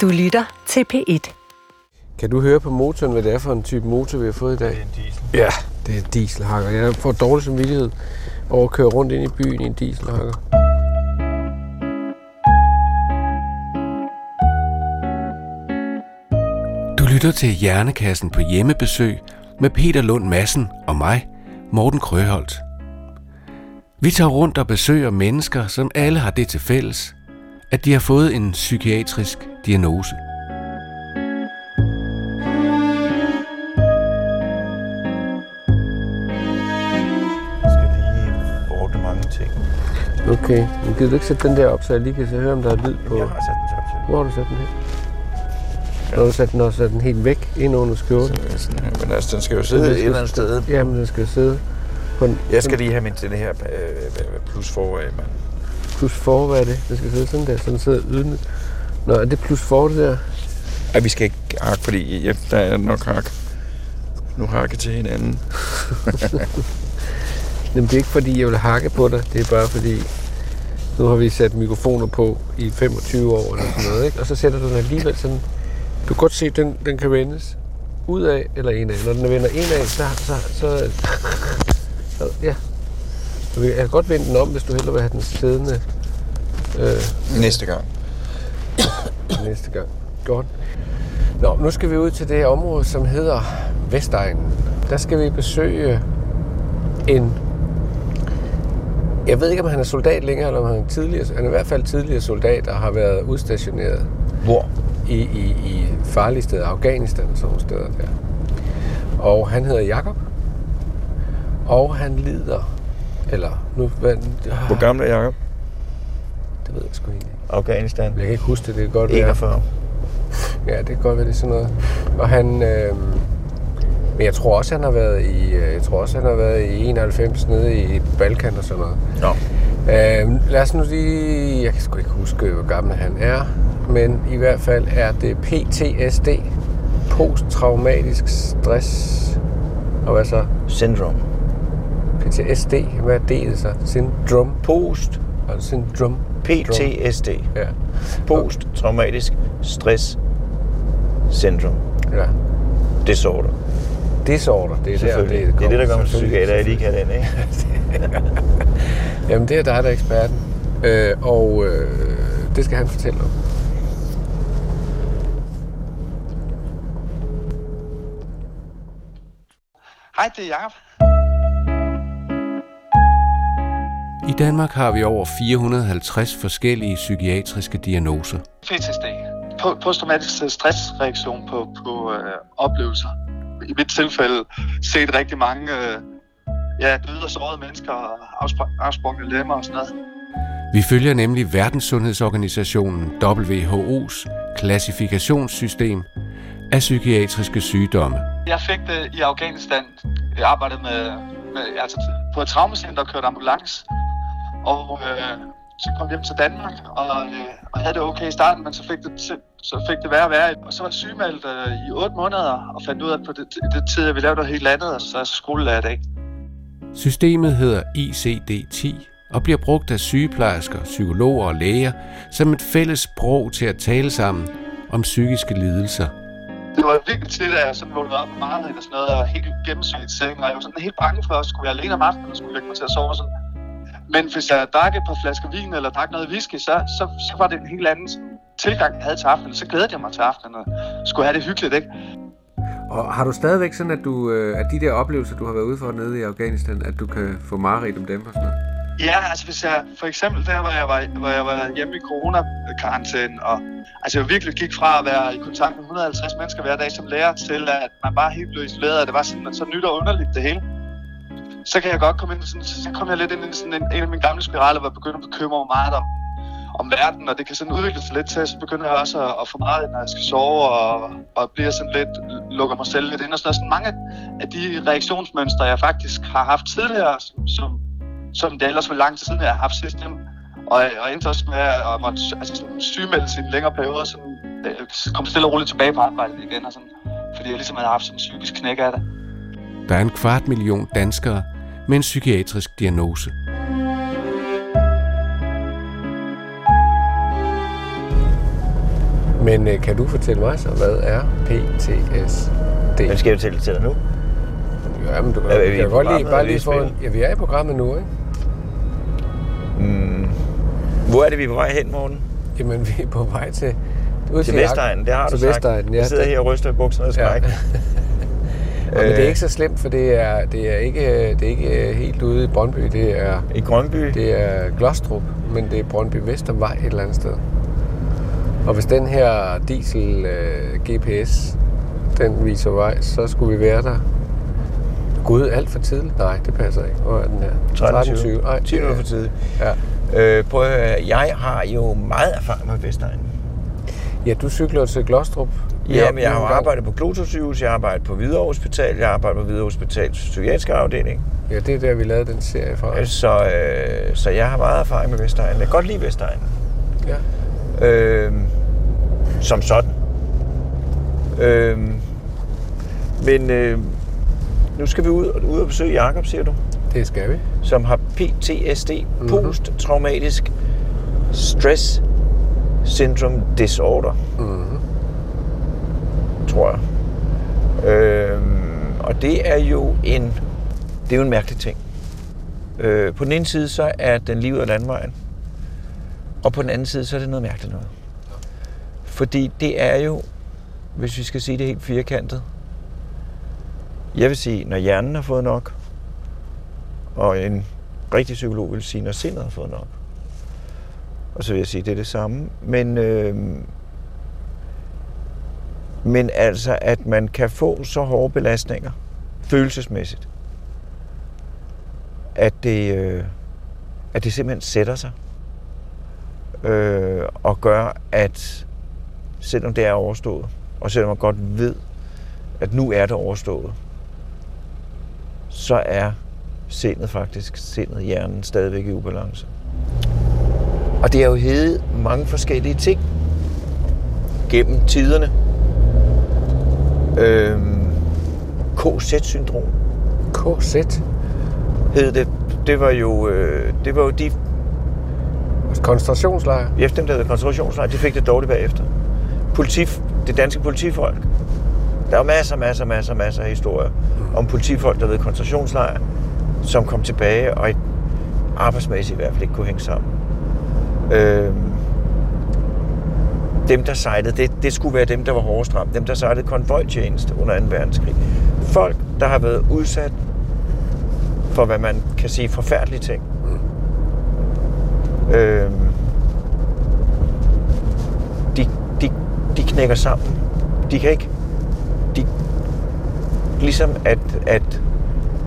Du lytter til P1. Kan du høre på motoren, hvad det er for en type motor, vi har fået i dag? Det er en diesel. Ja, det er en dieselhakker. Jeg får dårlig samvittighed over at køre rundt ind i byen i en dieselhakker. Du lytter til Hjernekassen på hjemmebesøg med Peter Lund Madsen og mig, Morten Krøholt. Vi tager rundt og besøger mennesker, som alle har det til fælles, at de har fået en psykiatrisk diagnose. Jeg skal lige ordne mange ting. Okay, men gider du ikke sætte den der op, så jeg lige kan så høre, om der er lyd på? Jeg har sat den op Hvor har du sat den her? Når du sat den også sat den helt væk ind under skjorten. Men altså, den skal jo sidde et eller andet sted. Jamen, den skal sidde på en Jeg skal lige have min den her øh, plus forway, mand. Plus for, hvad er det? Den skal sidde sådan der, så den sidder uden. Nå, er det plus for det der? Ej, vi skal ikke hakke, fordi ja, der er nok hak. Nu hakke til hinanden. Jamen, det er ikke fordi, jeg vil hakke på dig. Det er bare fordi, nu har vi sat mikrofoner på i 25 år eller sådan noget, ikke? Og så sætter du den alligevel sådan... Du kan godt se, at den, den kan vendes ud af eller ind af. Når den vender ind af, så... så, så, så ja. Jeg kan godt vende den om, hvis du hellere vil have den siddende øh, Næste gang. næste gang. Godt. Nå, nu skal vi ud til det her område, som hedder Vestegnen. Der skal vi besøge en... Jeg ved ikke, om han er soldat længere, eller om han er tidligere... Han er i hvert fald tidligere soldat og har været udstationeret Hvor? i, i, i farlige steder, Afghanistan og sådan nogle steder der. Og han hedder Jakob og han lider... Eller, nu... Hvad, Hvor gammel er Jacob? Det ved jeg sgu ikke. Afghanistan. Jeg kan ikke huske det, det kan godt være. 41. Ja, det kan godt være, det er sådan noget. Og han... Øh, men jeg tror også, han har været i... øh, Jeg tror også, han har været i 91 nede i Balkan og sådan noget. Nå. Øh, lad os nu lige... Jeg kan sgu ikke huske, hvor gammel han er. Men i hvert fald er det PTSD. Posttraumatisk stress. Og hvad så? Syndrome. PTSD. Hvad er det så? Syndrom. Post. Og syndrom. PTSD. Ja. Post-traumatisk stress syndrome. ja. Disorder. Disorder. Det er der, Selvfølgelig. Det, det er det, der gør mig psykiater, jeg lige kan den, ikke? Jamen, det er dig, der er eksperten. Øh, og øh, det skal han fortælle om. Hej, det er Jacob. I Danmark har vi over 450 forskellige psykiatriske diagnoser. PTSD. Po- Posttraumatisk stressreaktion på, på øh, oplevelser. I mit tilfælde set rigtig mange øh, ja, døde og sårede mennesker og afspr- afsprungne lemmer og sådan noget. Vi følger nemlig Verdenssundhedsorganisationen WHO's klassifikationssystem af psykiatriske sygdomme. Jeg fik det i Afghanistan. Jeg arbejdede med, med altså, på et traumacenter og kørte ambulance. Og øh, så kom jeg hjem til Danmark og, øh, og havde det okay i starten, men så fik det, så fik det værre og værre. Og så var jeg sygemeldt øh, i 8 måneder og fandt ud af, at på det, det tid, jeg ville lave noget helt andet, og så er jeg skolelærer i dag. Systemet hedder ICD-10 og bliver brugt af sygeplejersker, psykologer og læger som et fælles sprog til at tale sammen om psykiske lidelser. Det var virkelig til, at jeg sådan vågnede op om morgenen og sådan noget, og helt gennemsynligt i sengen, og jeg var sådan helt bange for, at skulle være alene om aftenen og skulle lægge mig til at sove sådan. Men hvis jeg drak et par flasker vin eller drak noget whisky, så, så, så var det en helt anden tilgang, jeg havde til aftenen. Så glædede jeg mig til aftenen og skulle have det hyggeligt, ikke? Og har du stadigvæk sådan, at, du, øh, at de der oplevelser, du har været ude for nede i Afghanistan, at du kan få mareridt om dem og sådan noget? Ja, altså hvis jeg, for eksempel der, hvor jeg var, hvor jeg var hjemme i coronakarantæne, og altså jeg virkelig gik fra at være i kontakt med 150 mennesker hver dag som lærer, til at man bare helt blev isoleret, og det var sådan, så nyt og underligt det hele. Så kan jeg godt komme ind i sådan, så kom jeg lidt ind i sådan en, en af mine gamle spiraler, hvor jeg begyndte at bekymre mig meget om, om verden, og det kan sådan udvikle sig lidt til, så begynder jeg også at, at få meget, når jeg skal sove, og, og bliver sådan lidt, lukker mig selv lidt ind, og sådan, noget. sådan mange af de reaktionsmønstre, jeg faktisk har haft tidligere, som, som, som det ellers var lang tid siden, jeg har haft sidst og, og endte også med at måtte altså, sådan, sygemelde sig en længere periode, så øh, kom stille og roligt tilbage på arbejdet igen, og sådan, fordi jeg ligesom havde haft sådan en psykisk knæk af det. Der er en kvart million danskere med en psykiatrisk diagnose. Men øh, kan du fortælle mig så, hvad er PTSD? Men skal jeg fortælle det til dig nu? Ja, men du kan, Er vi kan godt lige, bare lige få en? Ja, vi er i programmet nu, ikke? Mm. Hvor er det, vi er på vej hen, morgen? Jamen, vi er på vej til... Ud Til Vestegnen, det har til du sagt. Vestegnen, ja. Jeg sidder her og ryster i bukserne af Ja. Ja, men det er Øh. ikke så slemt, for det er, det er, ikke, det er ikke helt ude i Brøndby. Det er, I Grønby. det er Glostrup, men det er Brøndby Vestervej et eller andet sted. Og hvis den her diesel øh, GPS, den viser vej, så skulle vi være der. Gud, alt for tidligt? Nej, det passer ikke. Hvor er den her? 13.20. Nej, 10 minutter for tidligt. Ja. Øh, prøv at høre, jeg har jo meget erfaring med Vestegnen. ja, du cykler til Glostrup. Ja, men jeg har jo arbejdet på Glostrup sygehus, jeg har arbejdet på Hvidovre Hospital, jeg har arbejdet på Hvidovre Hospitals psykiatriske afdeling. Ja, det er der, vi lavede den serie fra. Så, øh, så jeg har meget erfaring med Vestegnen. Jeg kan godt lide Vestegnen. Ja. Øh, som sådan. Øh, men øh, nu skal vi ud, ud og besøge Jakob, siger du, Det skal vi. som har PTSD, Mhm. post-traumatisk stress syndrome disorder, Mm-hmm tror jeg. Øh, og det er jo en, det er jo en mærkelig ting. Øh, på den ene side, så er den livet af landvejen. Og på den anden side, så er det noget mærkeligt noget. Fordi det er jo, hvis vi skal sige det helt firkantet, jeg vil sige, når hjernen har fået nok, og en rigtig psykolog vil sige, når sindet har fået nok. Og så vil jeg sige, det er det samme. Men, øh, men altså, at man kan få så hårde belastninger, følelsesmæssigt, at det, øh, at det simpelthen sætter sig. Øh, og gør, at selvom det er overstået, og selvom man godt ved, at nu er det overstået, så er sindet faktisk, sindet, hjernen, stadigvæk i ubalance. Og det har jo heddet mange forskellige ting gennem tiderne. Øhm, KZ-syndrom KZ. hed det. Det var jo, øh, det var jo de, Koncentrationslejr. efter dem, der hed koncentrationslejr, de fik det dårligt bagefter. Politi, det danske politifolk. Der er masser, masser, masser, masser af historier om politifolk, der ved koncentrationslejr, som kom tilbage og arbejdsmæssigt i hvert fald ikke kunne hænge sammen. Øhm, dem, der sejlede, det, det skulle være dem, der var hårdest ramt. Dem, der sejlede konvojtjeneste under 2. verdenskrig. Folk, der har været udsat for, hvad man kan sige, forfærdelige ting. Øhm, de, de, de knækker sammen. De kan ikke... De, ligesom at, at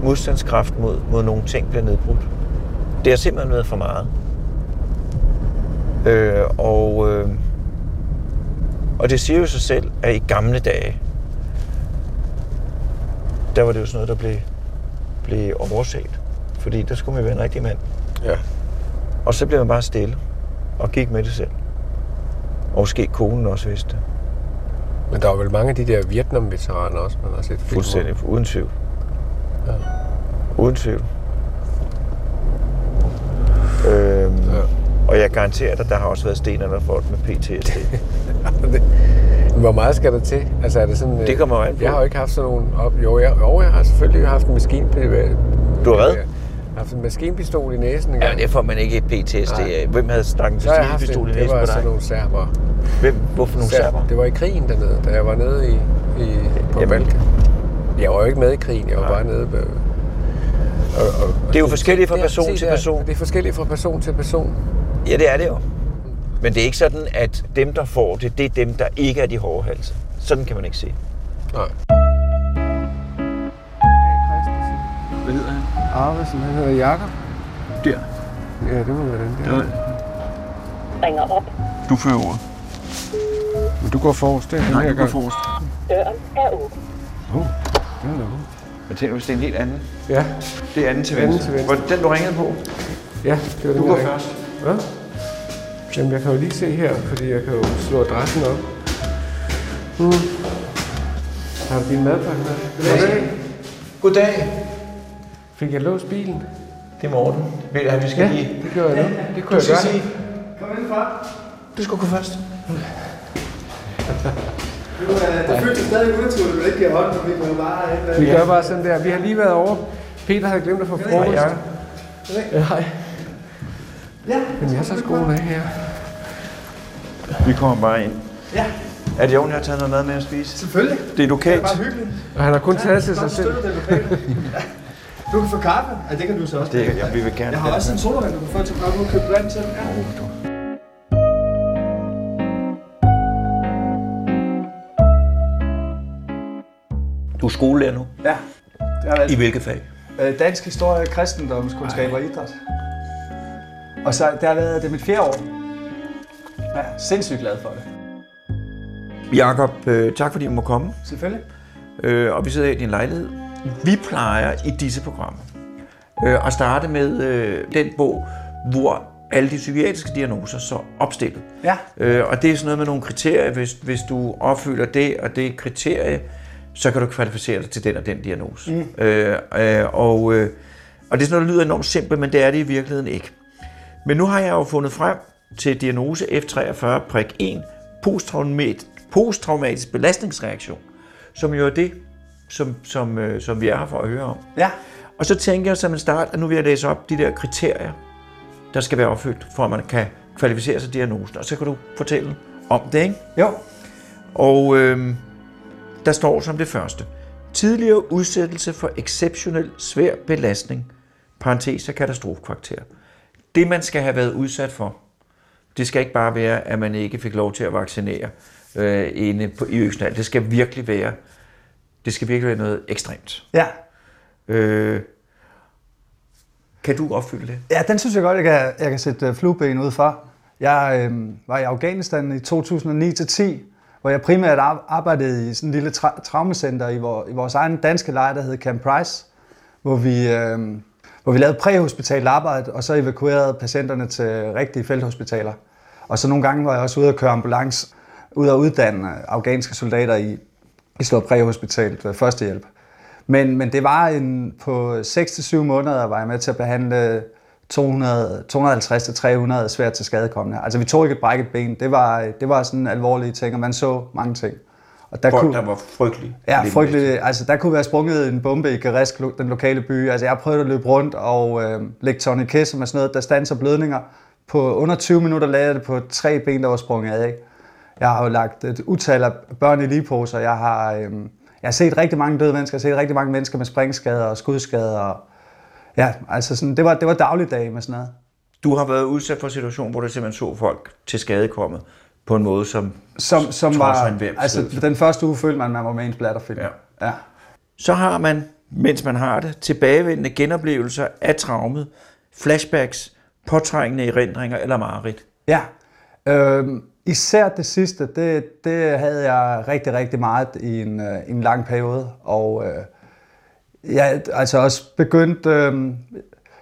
modstandskraft mod, mod nogle ting bliver nedbrudt. Det har simpelthen været for meget. Øh, og, øh, og det siger jo sig selv, at i gamle dage, der var det jo sådan noget, der blev, blev overset. Fordi der skulle man være en rigtig mand. Ja. Og så blev man bare stille og gik med det selv. Og måske konen også vidste det. Men der var vel mange af de der Vietnam-veteraner også, man har set film. Fuldstændig, uden tvivl. Ja. Uden tvivl. Øhm, Ja. Og jeg garanterer dig, der har også været stener, der folk med PTSD. Det- Hvor meget skal der til? Altså er det sådan... Det kommer jo an på. Jeg har jo ikke haft sådan nogle... Op... Jo, jeg, jo, jeg har selvfølgelig haft en maskinpistol. Du har hvad? Jeg har haft en maskinpistol i næsen en ja, det får man ikke PTSD af. Hvem havde stangen så har jeg haft en, pistol i det næsen var på sådan dig? nogle serber. Hvem? Hvorfor nogle serber? Det var i krigen dernede, da jeg var nede i, i, på Jamen. Balkan. Jeg var jo ikke med i krigen, jeg var Nej. bare nede ved... Og, og, Det er jo forskelligt fra person se til person. Det er forskelligt fra person til person. Ja, det er det jo. Men det er ikke sådan, at dem, der får det, det er dem, der ikke er de hårde halse. Sådan kan man ikke se. Nej. Hvad hedder han? Arvesen, han hedder Jakob. Der. Ja, det må være den der. ringer op. Du fører ordet. Men du går forrest, det er den her gang. forrest. Døren er åben. Ja, nå. Men tænk, hvis det er en helt anden. Ja, Det er anden til Anden venstre. til venstre. Hvor- Den, du ringede på. ja, det var Du den, går jeg- først. Hvad? Jamen, jeg kan jo lige se her, fordi jeg kan jo slå adressen op. Hmm. Har du din madpakke med? Goddag. Goddag. Fik jeg låst bilen? Det er Morten. Ved du, at vi skal Ja, lige... det gjorde jeg nu. Det kunne Du jeg skal gøre. sige... Kom indenfra. Du skal gå først. Nu, øh, det føles stadig unaturligt, at vi ikke giver hånd, men vi kan bare... Vi gør bare sådan der. Vi har lige været over. Peter havde glemt at få frokost. Ja. Ja, hej. Ja, Men jeg tager skoene af her. Vi kommer bare ind. Ja. Er det i orden, jeg har taget noget mad med at spise? selvfølgelig. Det er Det er lokalt. bare hyggeligt. Og han har kun taget til sig selv. Du kan få kaffe. Ja, det kan du så også. Det, ja, vi vil gerne Jeg har også en sodavand, du kan få til at og købe vand til. Ja. Du er skolelærer nu. ja. Det været I hvilket fag? øh, dansk historie, kristendomskundskab og idræt. Og så det har været det er mit fjerde år. Ja, sindssygt glad for det. Jakob, øh, tak fordi du må komme. Selvfølgelig. øh, og vi sidder i din lejlighed. Vi plejer i disse programmer øh, at starte med øh, den bog, hvor alle de psykiatriske diagnoser så opstillet. Ja. Øh, og det er sådan noget med nogle kriterier. Hvis, hvis du opfylder det og det kriterie, så kan du kvalificere dig til den og den diagnose. Mm. Øh, øh, og, øh, og det er sådan noget, der lyder enormt simpelt, men det er det i virkeligheden ikke. Men nu har jeg jo fundet frem til diagnose F43 prik 1, posttraumatisk, posttraumatisk belastningsreaktion, som jo er det, som, som, øh, som vi er her for at høre om. Ja. Og så tænker jeg som en start, at nu vil jeg læse op de der kriterier, der skal være opfyldt, for at man kan kvalificere sig diagnosen. Og så kan du fortælle om det, ikke? Jo. Og øh, der står som det første. Tidligere udsættelse for exceptionel svær belastning, parentes af katastrofekarakter. Det, man skal have været udsat for, det skal ikke bare være, at man ikke fik lov til at vaccinere øh, inde på, i Øksnal. Det skal virkelig være, det skal virkelig være noget ekstremt. Ja. Øh, kan du opfylde det? Ja, den synes jeg godt, jeg kan, jeg kan sætte øh, flueben ud for. Jeg øh, var i Afghanistan i 2009-10, hvor jeg primært ar- arbejdede i sådan en lille tra- traumacenter i, vor, i vores egen danske lejr, der hed Camp Price, hvor vi, øh, hvor vi lavede præhospitalt arbejde, og så evakuerede patienterne til rigtige felthospitaler. Og så nogle gange var jeg også ude at køre ambulance, ud og uddanne afghanske soldater i, i sådan noget præhospitalt øh, førstehjælp. Men, men det var en, på 6-7 måneder var jeg med til at behandle 200 250-300 svært til skadekommende. Altså vi tog ikke et brækket ben. Det var, det var sådan alvorlige ting, og man så mange ting. Og der Folk, kunne, der var frygtelige. Ja, frygteligt. Altså, der kunne være sprunget en bombe i Garisk, lo- den lokale by. Altså, jeg prøvet at løbe rundt og øh, lægge tourniquet, som er sådan noget, der standser blødninger. På under 20 minutter lagde jeg det på tre ben, der var sprunget af. Jeg har jo lagt et utal af børn i ligeposer. Jeg har, øh, jeg har set rigtig mange døde mennesker. Jeg har set rigtig mange mennesker med springskader og skudskader. Og, ja, altså sådan, det var, det var dagligdag med sådan noget. Du har været udsat for en situation, hvor du simpelthen så folk til skade komme på en måde, som, Som, som var, enhver altså, den første uge følte man, at man var med i en splatterfilm. Ja. ja. Så har man, mens man har det, tilbagevendende genoplevelser af traumet, flashbacks, påtrængende erindringer eller mareridt. Ja, øhm, især det sidste, det, det havde jeg rigtig, rigtig meget i en, øh, en lang periode. Og øh, jeg altså også begyndt, øhm, øh,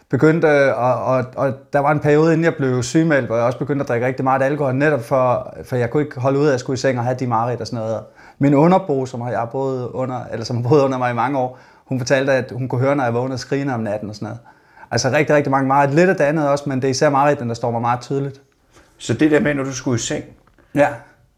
begyndte, og, og, og der var en periode, inden jeg blev sygemeldt, hvor jeg også begyndte at drikke rigtig meget alkohol, netop for, for jeg kunne ikke holde ud af at skulle i seng og have de mareridt og sådan noget. Min underbo, som har jeg boet under, eller som har boet under mig i mange år, hun fortalte, at hun kunne høre, når jeg vågnede skrigende om natten og sådan noget. Altså rigtig, rigtig mange mareridt. Lidt af det andet også, men det er især mareridten, der står mig meget tydeligt. Så det der med, når du skulle i seng, Ja,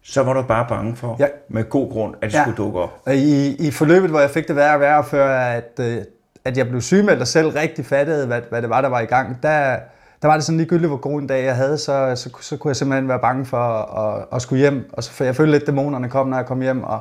så var du bare bange for, Ja. med god grund, at det Ja. skulle dukke op. I, I forløbet, hvor jeg fik det værre og værre, før at, øh, at jeg blev sygemeldt og selv rigtig fattede, hvad, hvad det var, der var i gang, der, der var det sådan ligegyldigt, hvor god en dag jeg havde, så, så, så kunne jeg simpelthen være bange for at, at, at skulle hjem. Og så, for jeg følte lidt, at dæmonerne kom, når jeg kom hjem. Og,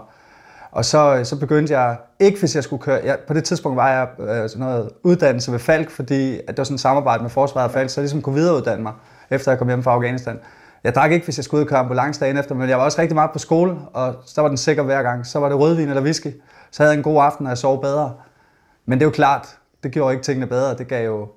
og så, øh, så begyndte jeg, ikke hvis jeg skulle køre, jeg, på det tidspunkt var jeg øh, sådan noget uddannelse ved Falk, fordi at det var sådan et samarbejde med Forsvaret og Falk, så jeg ligesom kunne videreuddanne mig, efter jeg kom hjem fra Afghanistan. Jeg drak ikke, hvis jeg skulle ud og køre ambulance dagen efter, men jeg var også rigtig meget på skole, og så var den sikker hver gang. Så var det rødvin eller whisky. Så havde jeg en god aften, og jeg sov bedre. Men det er jo klart, det gjorde ikke tingene bedre. Det gav jo,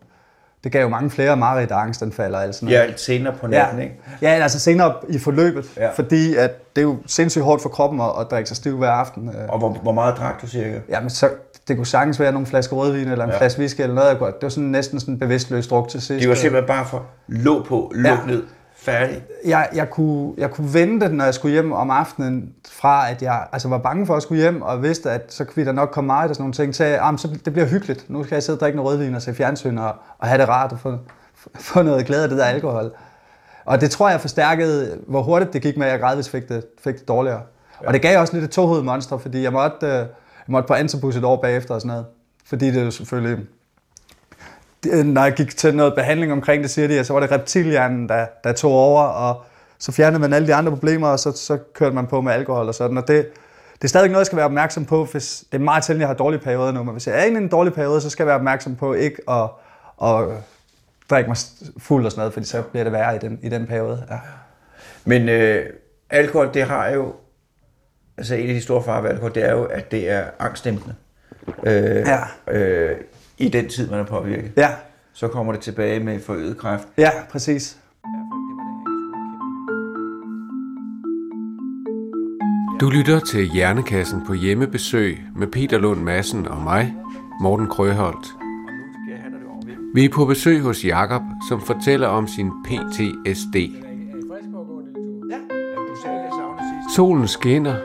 det gav jo mange flere mareridt og angstanfald og alt sådan noget. Ja, senere på Ja, natten, ikke? ja altså senere i forløbet, Ja. ja. fordi at det er jo sindssygt hårdt for kroppen at, at drikke sig stiv hver aften. Øh, Og hvor, hvor meget drak du cirka? Jamen, så, det kunne sagtens være nogle flasker rødvin eller en Ja. ja. flaske whisky eller noget. Det var sådan næsten sådan bevidstløs druk til sidst. Det var simpelthen bare for lå på, luk Ja. ned, færdig. jeg, jeg, kunne, jeg kunne vente, når jeg skulle hjem om aftenen, fra at jeg altså var bange for at skulle hjem, og vidste, at så ville der nok komme meget og sådan nogle ting, til, at ah, så det bliver hyggeligt. Nu skal jeg sidde og drikke noget rødvin og se fjernsyn og, og have det rart og få, få noget glæde af det der alkohol. Og det tror jeg forstærkede, hvor hurtigt det gik med, at jeg gradvist fik det, fik det dårligere. Og det gav også lidt et tohovedet monster, fordi jeg måtte, øh, jeg måtte på Antabus et år bagefter og sådan noget. Fordi det jo selvfølgelig... Det, når jeg gik til noget behandling omkring det, siger de, at så var det reptilhjernen, der, der tog over, og så fjernede man alle de andre problemer, og så, så kørte man på med alkohol og sådan. Og det, det er stadig noget, jeg skal være opmærksom på, hvis det er meget sjældent, jeg har dårlige perioder nu, men hvis jeg er i en dårlig periode, så skal jeg være opmærksom på ikke at, at drikke mig fuld og sådan noget, fordi så bliver det værre i den, i den periode. Ja. Men øh, alkohol, det har jo, altså en af de store farer ved alkohol, det er jo, at det er angstdæmpende. Øh, Ja. øh, I den tid, man er påvirket. Ja, Så kommer det tilbage med forøget kræft. ja, præcis. Du lytter til Hjernekassen på hjemmebesøg med Peter Lund Madsen og mig, Morten Krøholt. Vi er på besøg hos Jakob, som fortæller om sin PTSD. Solen skinner,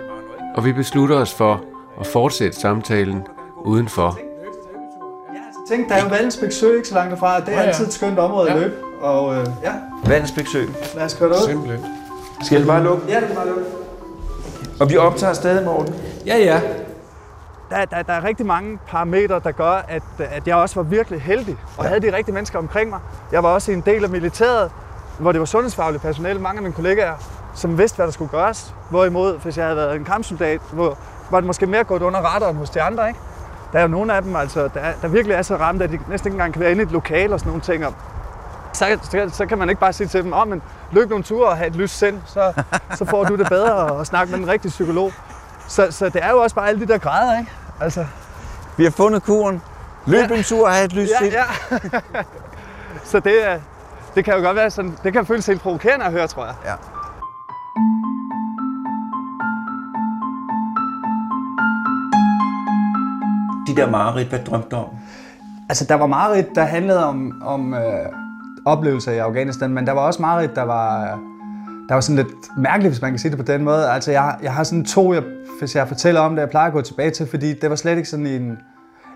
og vi beslutter os for at fortsætte samtalen udenfor. Tænk, der er jo Vallensbæk Sø ikke så langt derfra. Det er altid et skønt område at løbe. Og øh, ja, Vandensbæk Sø. lad os køre derud. Simpelthen. Skal det bare lukke? Ja, det kan bare lukke. Og vi optager stadig, Morten. Ja, ja. Der, der, der er rigtig mange parametre, der gør, at, at jeg også var virkelig heldig og havde de rigtige mennesker omkring mig. Jeg var også en del af militæret, hvor det var sundhedsfagligt personale, mange af mine kollegaer, som vidste, hvad der skulle gøres. Hvorimod, hvis jeg havde været en kampsoldat, hvor var det måske mere gået under radaren hos de andre. Ikke? Der er jo nogle af dem, altså, der, der virkelig er så ramt, at de næsten ikke engang kan være inde i et lokale og sådan nogle ting. Og så, så, så kan man ikke bare sige til dem, oh, men løb nogle ture og have et lyst sind, så, så får du det bedre og snakke med den rigtige psykolog. Så, så det er jo også bare alle de der grader, ikke? Altså, Vi har fundet kuren. Løb en tur og have et lyst ja, sind. ja. så det, er- det kan jo godt være sådan, det kan føles helt provokerende at høre, tror jeg. Ja. De der mareridt, hvad drømte du om? Altså, der var mareridt, der handlede om, om øh, oplevelser i Afghanistan, men der var også mareridt, der var, der var sådan lidt mærkeligt, hvis man kan sige det på den måde. Altså, jeg, jeg har sådan to, jeg, hvis jeg fortæller om det, jeg plejer at gå tilbage til, fordi det var slet ikke sådan en...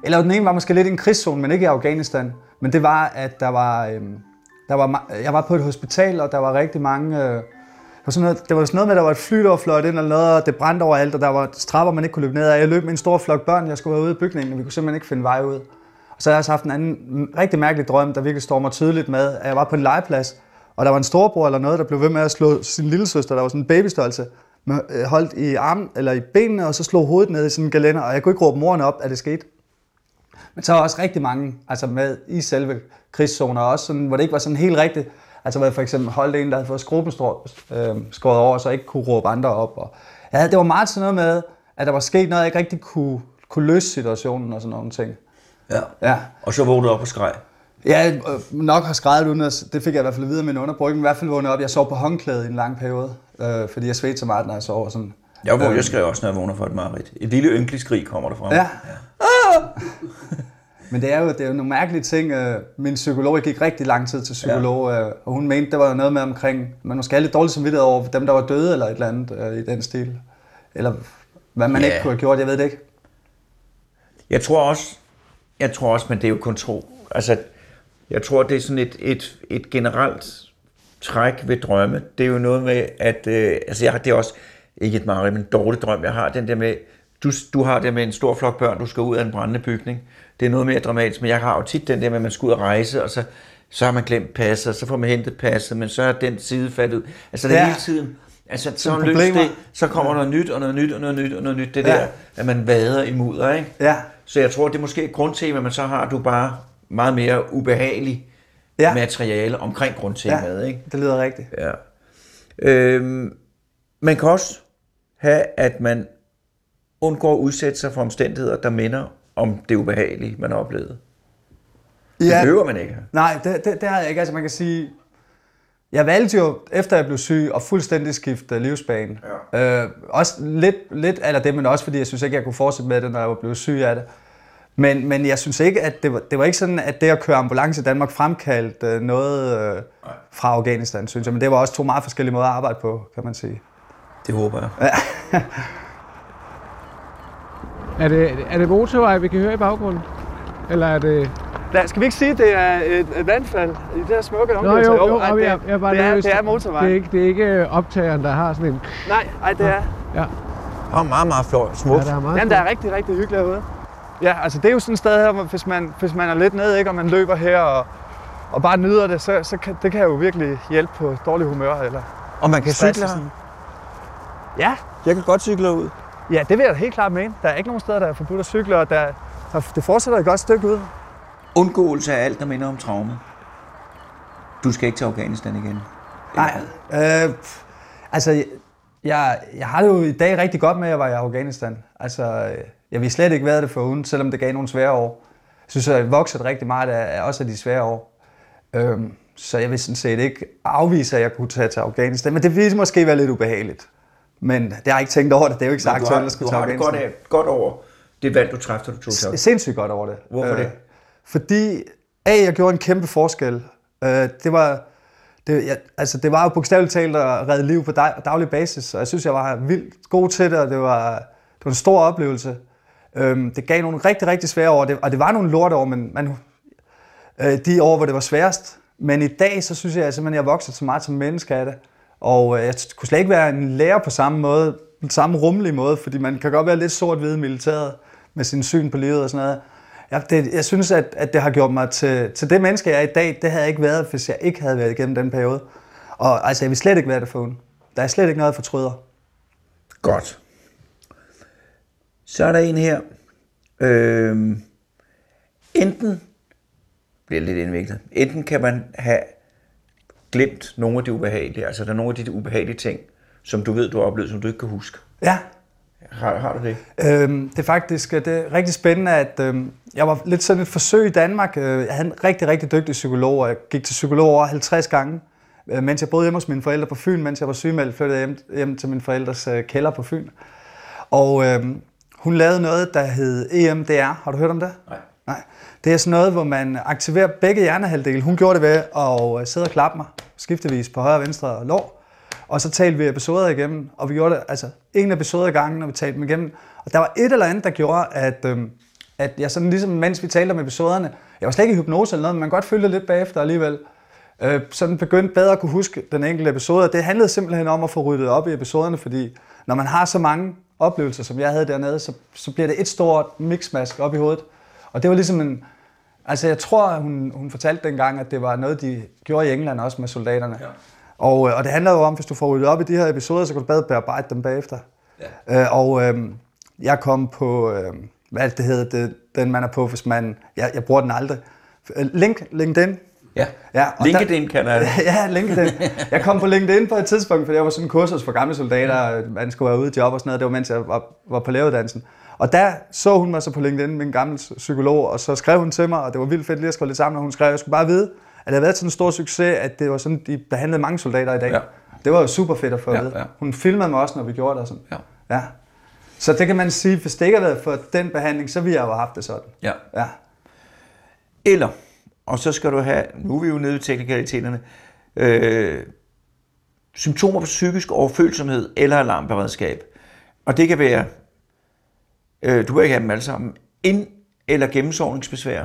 Eller den ene var måske lidt i en krigszone, men ikke i Afghanistan. Men det var, at der var... Øh, der var jeg var på et hospital, og der var rigtig mange... Øh, var, sådan noget, det var sådan noget med, at der var et fly, der var fløjet ind eller noget, og det brændte overalt, og der var strapper, man ikke kunne løbe ned af. Jeg løb med en stor flok børn, jeg skulle være ude i bygningen, og vi kunne simpelthen ikke finde vej ud. Og så har jeg også haft en anden rigtig mærkelig drøm, der virkelig står mig tydeligt med, at jeg var på en legeplads, og der var en storbror eller noget, der blev ved med at slå sin lille søster, der var sådan en babystørrelse, med, øh, holdt i armen eller i benene, og så slog hovedet ned i sådan en galender, og jeg kunne ikke råbe moren op, at det skete. Men så var også rigtig mange altså med i selve krigszoner, også sådan, hvor det ikke var sådan helt rigtigt. Altså hvor jeg for eksempel holdt en, der havde fået skruben øh, skåret over, så ikke kunne råbe andre op. Og, ja, det var meget sådan noget med, at der var sket noget, jeg ikke rigtig kunne, kunne løse situationen og sådan nogle ting. Ja. Ja, Og så vågnede du op og skreg. Ja, øh, nok har skrevet uden at, det fik jeg i hvert fald at vide af min underbrug. Men i hvert fald vågnede op. Jeg sov på håndklæde i en lang periode, øh, fordi jeg svedte så meget, når jeg sov. og Sådan. Jeg, vågner, jeg skrev også, når jeg vågner for et mareridt. Et lille ynkeligt skrig kommer der fra. Ja. Ah! Men det er, jo, det er jo nogle mærkelige ting. øh, Min psykolog, jeg gik rigtig lang tid til psykolog, ja. og hun mente, det var noget med omkring, man måske have lidt dårligt samvittighed over dem, der var døde, eller et eller andet øh, i den stil. Eller hvad man Ja. ikke kunne have gjort, jeg ved det ikke. Jeg tror også, jeg tror også, men det er jo kun tro. Altså, jeg tror, det er sådan et, et, et generelt træk ved drømme. Det er jo noget med, at øh, altså jeg har det er også ikke et mareridt, men en dårlig drøm. Jeg har den der med, du, du har det med en stor flok børn, du skal ud af en brændende bygning. Det er noget mere dramatisk, men jeg har jo tit den der med, at man skal ud og rejse, og så, så har man glemt passet, og så får man hentet passet, men så er den side faldet ud. Altså det er Ja. hele tiden, altså så problemer. det, så kommer noget nyt, og noget nyt, og noget nyt, og noget nyt. Det Ja. der, at man vader i mudder, ikke? Ja, Så jeg tror, det er måske et grundtema, men så har du bare meget mere ubehagelig Ja. ja. materiale omkring grundtemaet. Ja. Ikke? det lyder rigtigt. Ja. Øhm, man kan også have, at man undgår at udsætte sig for omstændigheder, der minder om det ubehagelige, man har oplevet. Det behøver man ikke. Nej, det, det, det har jeg ikke. Altså man kan sige, jeg valgte jo, efter jeg blev syg, at fuldstændig skifte livsbane. Ja. Øh, også lidt, lidt af det, men også fordi jeg synes ikke, jeg kunne fortsætte med det, når jeg var blevet syg af det. Men, men jeg synes ikke, at det var, det var ikke sådan, at det at køre ambulance i Danmark fremkaldte noget øh, fra Afghanistan, synes jeg. Men det var også to meget forskellige måder at arbejde på, kan man sige. Det håber jeg. Er det, er det motorvej, vi kan høre i baggrunden? Eller er det... Da, skal vi ikke sige, at det er et, et vandfald i det her smukke Nå, jo, jo, jo jeg, jeg er bare det, er, det er motorvej. Det er ikke, det er ikke optageren, der har sådan en... Nej, ej, det er. Ja. Og meget, meget flot. Smukt. Ja, der er meget Jamen, der er rigtig, rigtig hyggeligt herude. Ja, altså det er jo sådan et sted her, hvor hvis man, hvis man er lidt nede, ikke, og man løber her og, og bare nyder det, så, så kan, det kan jo virkelig hjælpe på dårlig humør. Eller Og man kan cykle her. sådan. Ja, Jeg kan godt cykle ud. ja, det vil jeg da helt klart mene. Der er ikke nogen steder, der er forbudt at cykle, og der, der, det fortsætter et godt stykke ud. Undgåelse af alt, der minder om traume. Du skal ikke til Afghanistan igen. Nej, øh, altså jeg, jeg har det jo i dag rigtig godt med, at jeg var i Afghanistan. Altså, jeg ville slet ikke være det for uden, selvom det gav nogle svære år. Jeg synes, at jeg vokset rigtig meget af, af også af de svære år. Øhm, så jeg vil sådan set ikke afvise, at jeg kunne tage til Afghanistan. Men det ville måske være lidt ubehageligt. Men det har jeg ikke tænkt over det. Det er jo ikke så du aktuelt at skulle du til har det godt, af, godt over det valg, du træffede, du tog til Jeg sindssygt godt over det. Hvorfor det? Fordi, A, jeg gjorde en kæmpe forskel. Øh, det var, det, jeg, altså, det var jo bogstaveligt talt at redde liv på dag, daglig basis, og jeg synes, jeg var vildt god til det, og det var, det var en stor oplevelse. Øhm, det gav nogle rigtig, rigtig svære år, og det, og det var nogle lorteår, men man, øh, de år, hvor det var sværest. Men i dag, så synes jeg at simpelthen, at jeg er vokset så meget som menneske af det. Og øh, jeg kunne slet ikke være en lærer på samme måde, på samme rummelige måde, fordi man kan godt være lidt sort-hvid militæret med sin syn på livet og sådan noget. Jeg, det, jeg synes, at, at det har gjort mig til, til det menneske, jeg er i dag. Det havde jeg ikke været, hvis jeg ikke havde været igennem den periode. Og altså, jeg vil slet ikke være det for Der er slet ikke noget, jeg fortryder. Godt. Så er der en her. Øh, enten, bliver lidt indviklet, enten kan man have glemt nogle af de ubehagelige, altså der er nogle af de ubehagelige ting, som du ved, du har oplevet, som du ikke kan huske. Ja, Har, har du det? Øhm, det er faktisk det er rigtig spændende, at øhm, jeg var lidt sådan et forsøg i Danmark. Øh, Jeg havde en rigtig, rigtig dygtig psykolog, og jeg gik til psykolog over 50 gange, øh, mens jeg boede hjemme hos mine forældre på Fyn, mens jeg var sygemeldt, flyttede jeg hjem, hjem til mine forældres øh, kælder på Fyn. Og øhm, hun lavede noget, der hed EMDR. Har du hørt om det? Nej. Nej. Det er sådan noget, hvor man aktiverer begge hjernehalvdele. Hun gjorde det ved at øh, sidde og klappe mig skiftevis på højre og venstre lår. Og så talte vi episoder igennem, og vi gjorde det altså en episode ad gangen, når vi talte dem igennem. Og der var et eller andet, der gjorde, at, øhm, at jeg sådan ligesom, mens vi talte om episoderne, jeg var slet ikke i hypnose eller noget, men man godt følte lidt bagefter alligevel. Øh, sådan begyndte bedre at kunne huske den enkelte episode. Og det handlede simpelthen om at få ryddet op i episoderne, fordi når man har så mange oplevelser, som jeg havde dernede, så, så bliver det et stort mixmask op i hovedet. Og det var ligesom en... Altså jeg tror, hun, hun fortalte dengang, at det var noget, de gjorde i England også med soldaterne. Ja. Og, øh, og det handler jo om, hvis du får ryddet op i de her episoder, så kan du bedre bearbejde dem bagefter. Ja. Øh, og øh, jeg kom på, øh, hvad det, det hedder, det, den man er på, hvis man... Jeg, jeg bruger den aldrig. Øh, Link, LinkedIn. Ja. Ja, og LinkedIn kan jeg det. ja, LinkedIn. Jeg kom på LinkedIn på et tidspunkt, fordi jeg var sådan en kursus for gamle soldater, man skulle være ude i job og sådan noget. Det var mens jeg var, var på læreruddannelsen. Og der så hun mig så på LinkedIn, min gamle psykolog, og så skrev hun til mig, og det var vildt fedt lige at skrive lidt sammen, og hun skrev, at jeg skulle bare vide, at det havde været sådan en stor succes, at det var sådan, de behandlede mange soldater i dag. Ja. Det var jo super fedt at få at Ja, vide. ja. Hun filmede mig også, når vi gjorde det sådan. Ja. ja. Så det kan man sige, hvis det ikke havde været for den behandling, så ville jeg jo have haft det sådan. Ja. Ja. Eller, og så skal du have, nu er vi jo nede i teknikaliteterne, øh, symptomer på psykisk overfølsomhed eller alarmberedskab. Og det kan være, øh, du vil ikke have dem alle sammen, ind- eller gennemsovningsbesvær,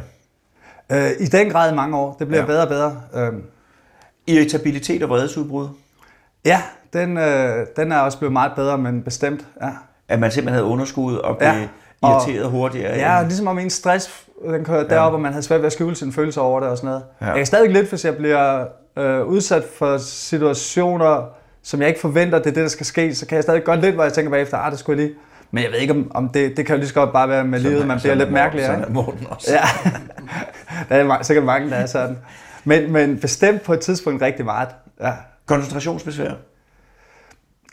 Øh, I den grad i mange år. Det bliver Ja. bedre og bedre. Øhm, irritabilitet og vredesudbrud. ja, den, øh, den er også blevet meget bedre, men bestemt. Ja. At man simpelthen havde underskud og blev Ja, ja. og- irriteret hurtigere. Ja, end- ligesom om en stress, den kører derop, og man havde svært ved at skjule sine følelser over det og sådan noget. Ja. Ja. Jeg kan stadig lidt, hvis jeg bliver øh, udsat for situationer, som jeg ikke forventer, det er det, der skal ske, så kan jeg stadig godt lidt, hvor jeg tænker bagefter, ah, det skulle jeg lige. Men jeg ved ikke, om, om det, det kan jo lige så godt bare være med Sådan livet, man bliver er lidt mærkelig. Sådan er Morten også. Ja, der er sikkert mange, der er sådan. Men, men bestemt på et tidspunkt rigtig meget. Ja, Koncentrationsbesvær.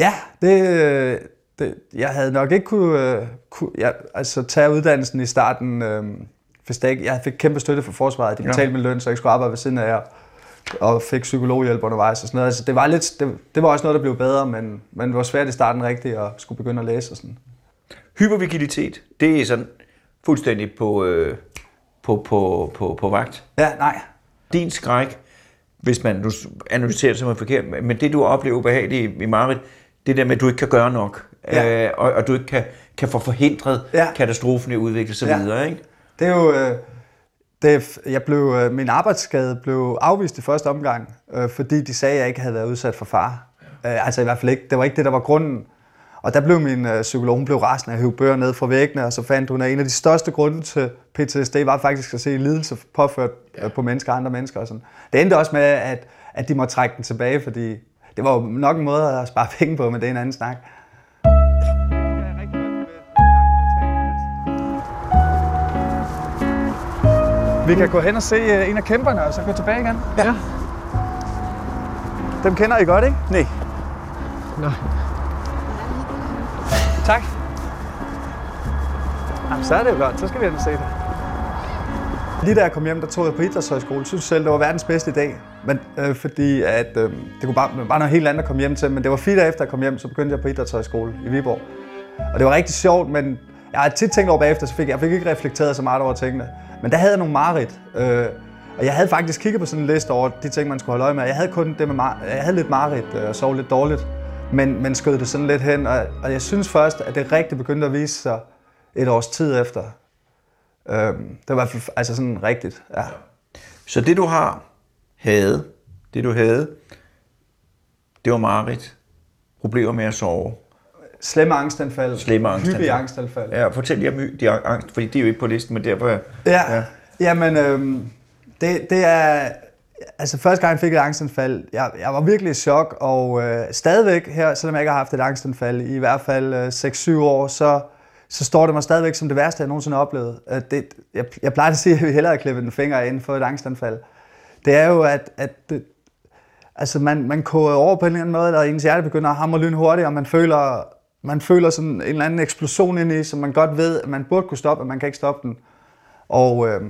ja det, det, jeg havde nok ikke kunne, øh, kunne ja, altså, tage uddannelsen i starten, øh, hvis det ikke, jeg fik kæmpe støtte fra forsvaret. De Ja. betalte min løn, så jeg skulle arbejde ved siden af jer, og fik psykologhjælp undervejs og sådan noget. Altså, det, var lidt, det, det var også noget, der blev bedre, men, men det var svært i starten rigtigt at skulle begynde at læse og sådan. Hypervigilitet, det er sådan fuldstændig på, øh, på, på, på, på vagt. Ja, nej. Din skræk, hvis man nu analyserer det som er forkert, men det du oplever ubehageligt i, i Marit, det der med, at du ikke kan gøre nok, Ja. øh, og, og du ikke kan, kan få forhindret Ja. katastrofen i at udvikle sig Ja. videre. Ikke? Det er jo... Øh, det, jeg blev, øh, min arbejdsskade blev afvist i første omgang, øh, fordi de sagde, at jeg ikke havde været udsat for far. Øh, altså i hvert fald ikke. Det var ikke det, der var grunden. Og der blev min øh, psykolog, hun blev rasende at hive bøger ned fra væggene, og så fandt hun, at en af de største grunde til PTSD var faktisk at se lidelse påført ja. på mennesker og andre mennesker. Og sådan. Det endte også med, at, at de måtte trække den tilbage, fordi det var jo nok en måde at spare penge på, men det er en anden snak. Vi kan gå hen og se øh, en af kæmperne, og så gå tilbage igen. Ja. ja. Dem kender I godt, ikke? Nej. Nej. Tak. Jamen, så er det jo godt. Så skal vi hen og se det. Lige da jeg kom hjem, der tog jeg på idrætshøjskole. synes selv, det var verdens bedste dag. Men, øh, fordi at, øh, det kunne bare, bare noget helt andet at komme hjem til. Men det var fire dage efter jeg kom hjem, så begyndte jeg på idrætshøjskole i Viborg. Og det var rigtig sjovt, men jeg har tit tænkt over bagefter, så fik jeg, jeg fik ikke reflekteret så meget over tingene. Men der havde jeg nogle mareridt. Øh, og jeg havde faktisk kigget på sådan en liste over de ting, man skulle holde øje med. Jeg havde kun det med mar- jeg havde lidt mareridt øh, og sov lidt dårligt. Men, men skød det sådan lidt hen. Og, og jeg synes først, at det rigtig begyndte at vise sig et års tid efter. Øh, det var altså sådan rigtigt, ja. Så det du har havde, det du havde, det var mareridt. Problemer med at sove. Slemme angstanfald. Slemme angstanfald. Hyppige angstanfald. Ja, fortæl lige om de angst, fordi det er jo ikke på listen, men derfor... Ja, ja. jamen, øhm, det, det er... Altså, første gang jeg fik et angstanfald, jeg, jeg var virkelig i chok, og øh, stadigvæk her, selvom jeg ikke har haft et angstanfald i i hvert fald øh, 6-7 år, så, så står det mig stadigvæk som det værste, jeg nogensinde har oplevet. Det, jeg, jeg plejer at sige, at jeg vil hellere klippe en finger ind for et angstanfald. Det er jo, at, at det, altså man, man koger over på en eller anden måde, og ens hjerte begynder at hamre lyn hurtigt, og man føler, man føler sådan en eller anden eksplosion ind i, som man godt ved, at man burde kunne stoppe, men man kan ikke stoppe den. Og øh,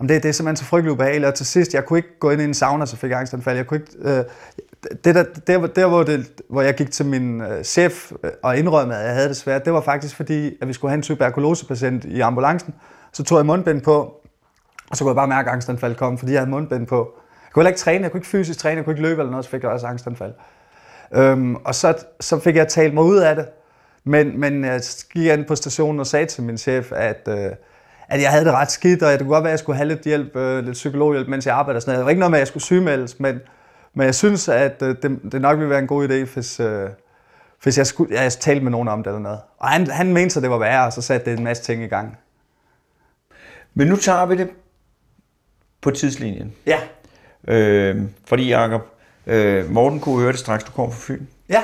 det, det er simpelthen så frygteligt ubehageligt, og til sidst, jeg kunne ikke gå ind i en sauna, så fik jeg angstanfald. Jeg kunne ikke, øh, det der, der, der hvor, det, hvor jeg gik til min øh, chef øh, og indrømmede, at jeg havde det svært, det var faktisk fordi, at vi skulle have en tuberkulosepatient i ambulancen. Så tog jeg mundbind på, og så kunne jeg bare mærke, at angstanfald kom, fordi jeg havde mundbind på. Jeg kunne heller ikke træne, jeg kunne ikke fysisk træne, jeg kunne ikke løbe eller noget, så fik jeg også angstanfald. Øhm, og så, så fik jeg talt mig ud af det. Men, men jeg gik ind på stationen og sagde til min chef, at, øh, at jeg havde det ret skidt, og det kunne godt være, at jeg skulle have lidt hjælp, øh, lidt psykologhjælp, mens jeg arbejdede. Sådan noget. Det var ikke noget med, at jeg skulle sygemeldes, men, men jeg synes, at øh, det, det nok ville være en god idé, hvis, øh, hvis jeg, skulle, jeg talte med nogen om det eller noget. Og han, han mente, at det var værre, og så satte det en masse ting i gang. Men nu tager vi det på tidslinjen. Ja. Øh, fordi Jacob, øh, Morten kunne høre det straks, du kom fra Fyn. Ja,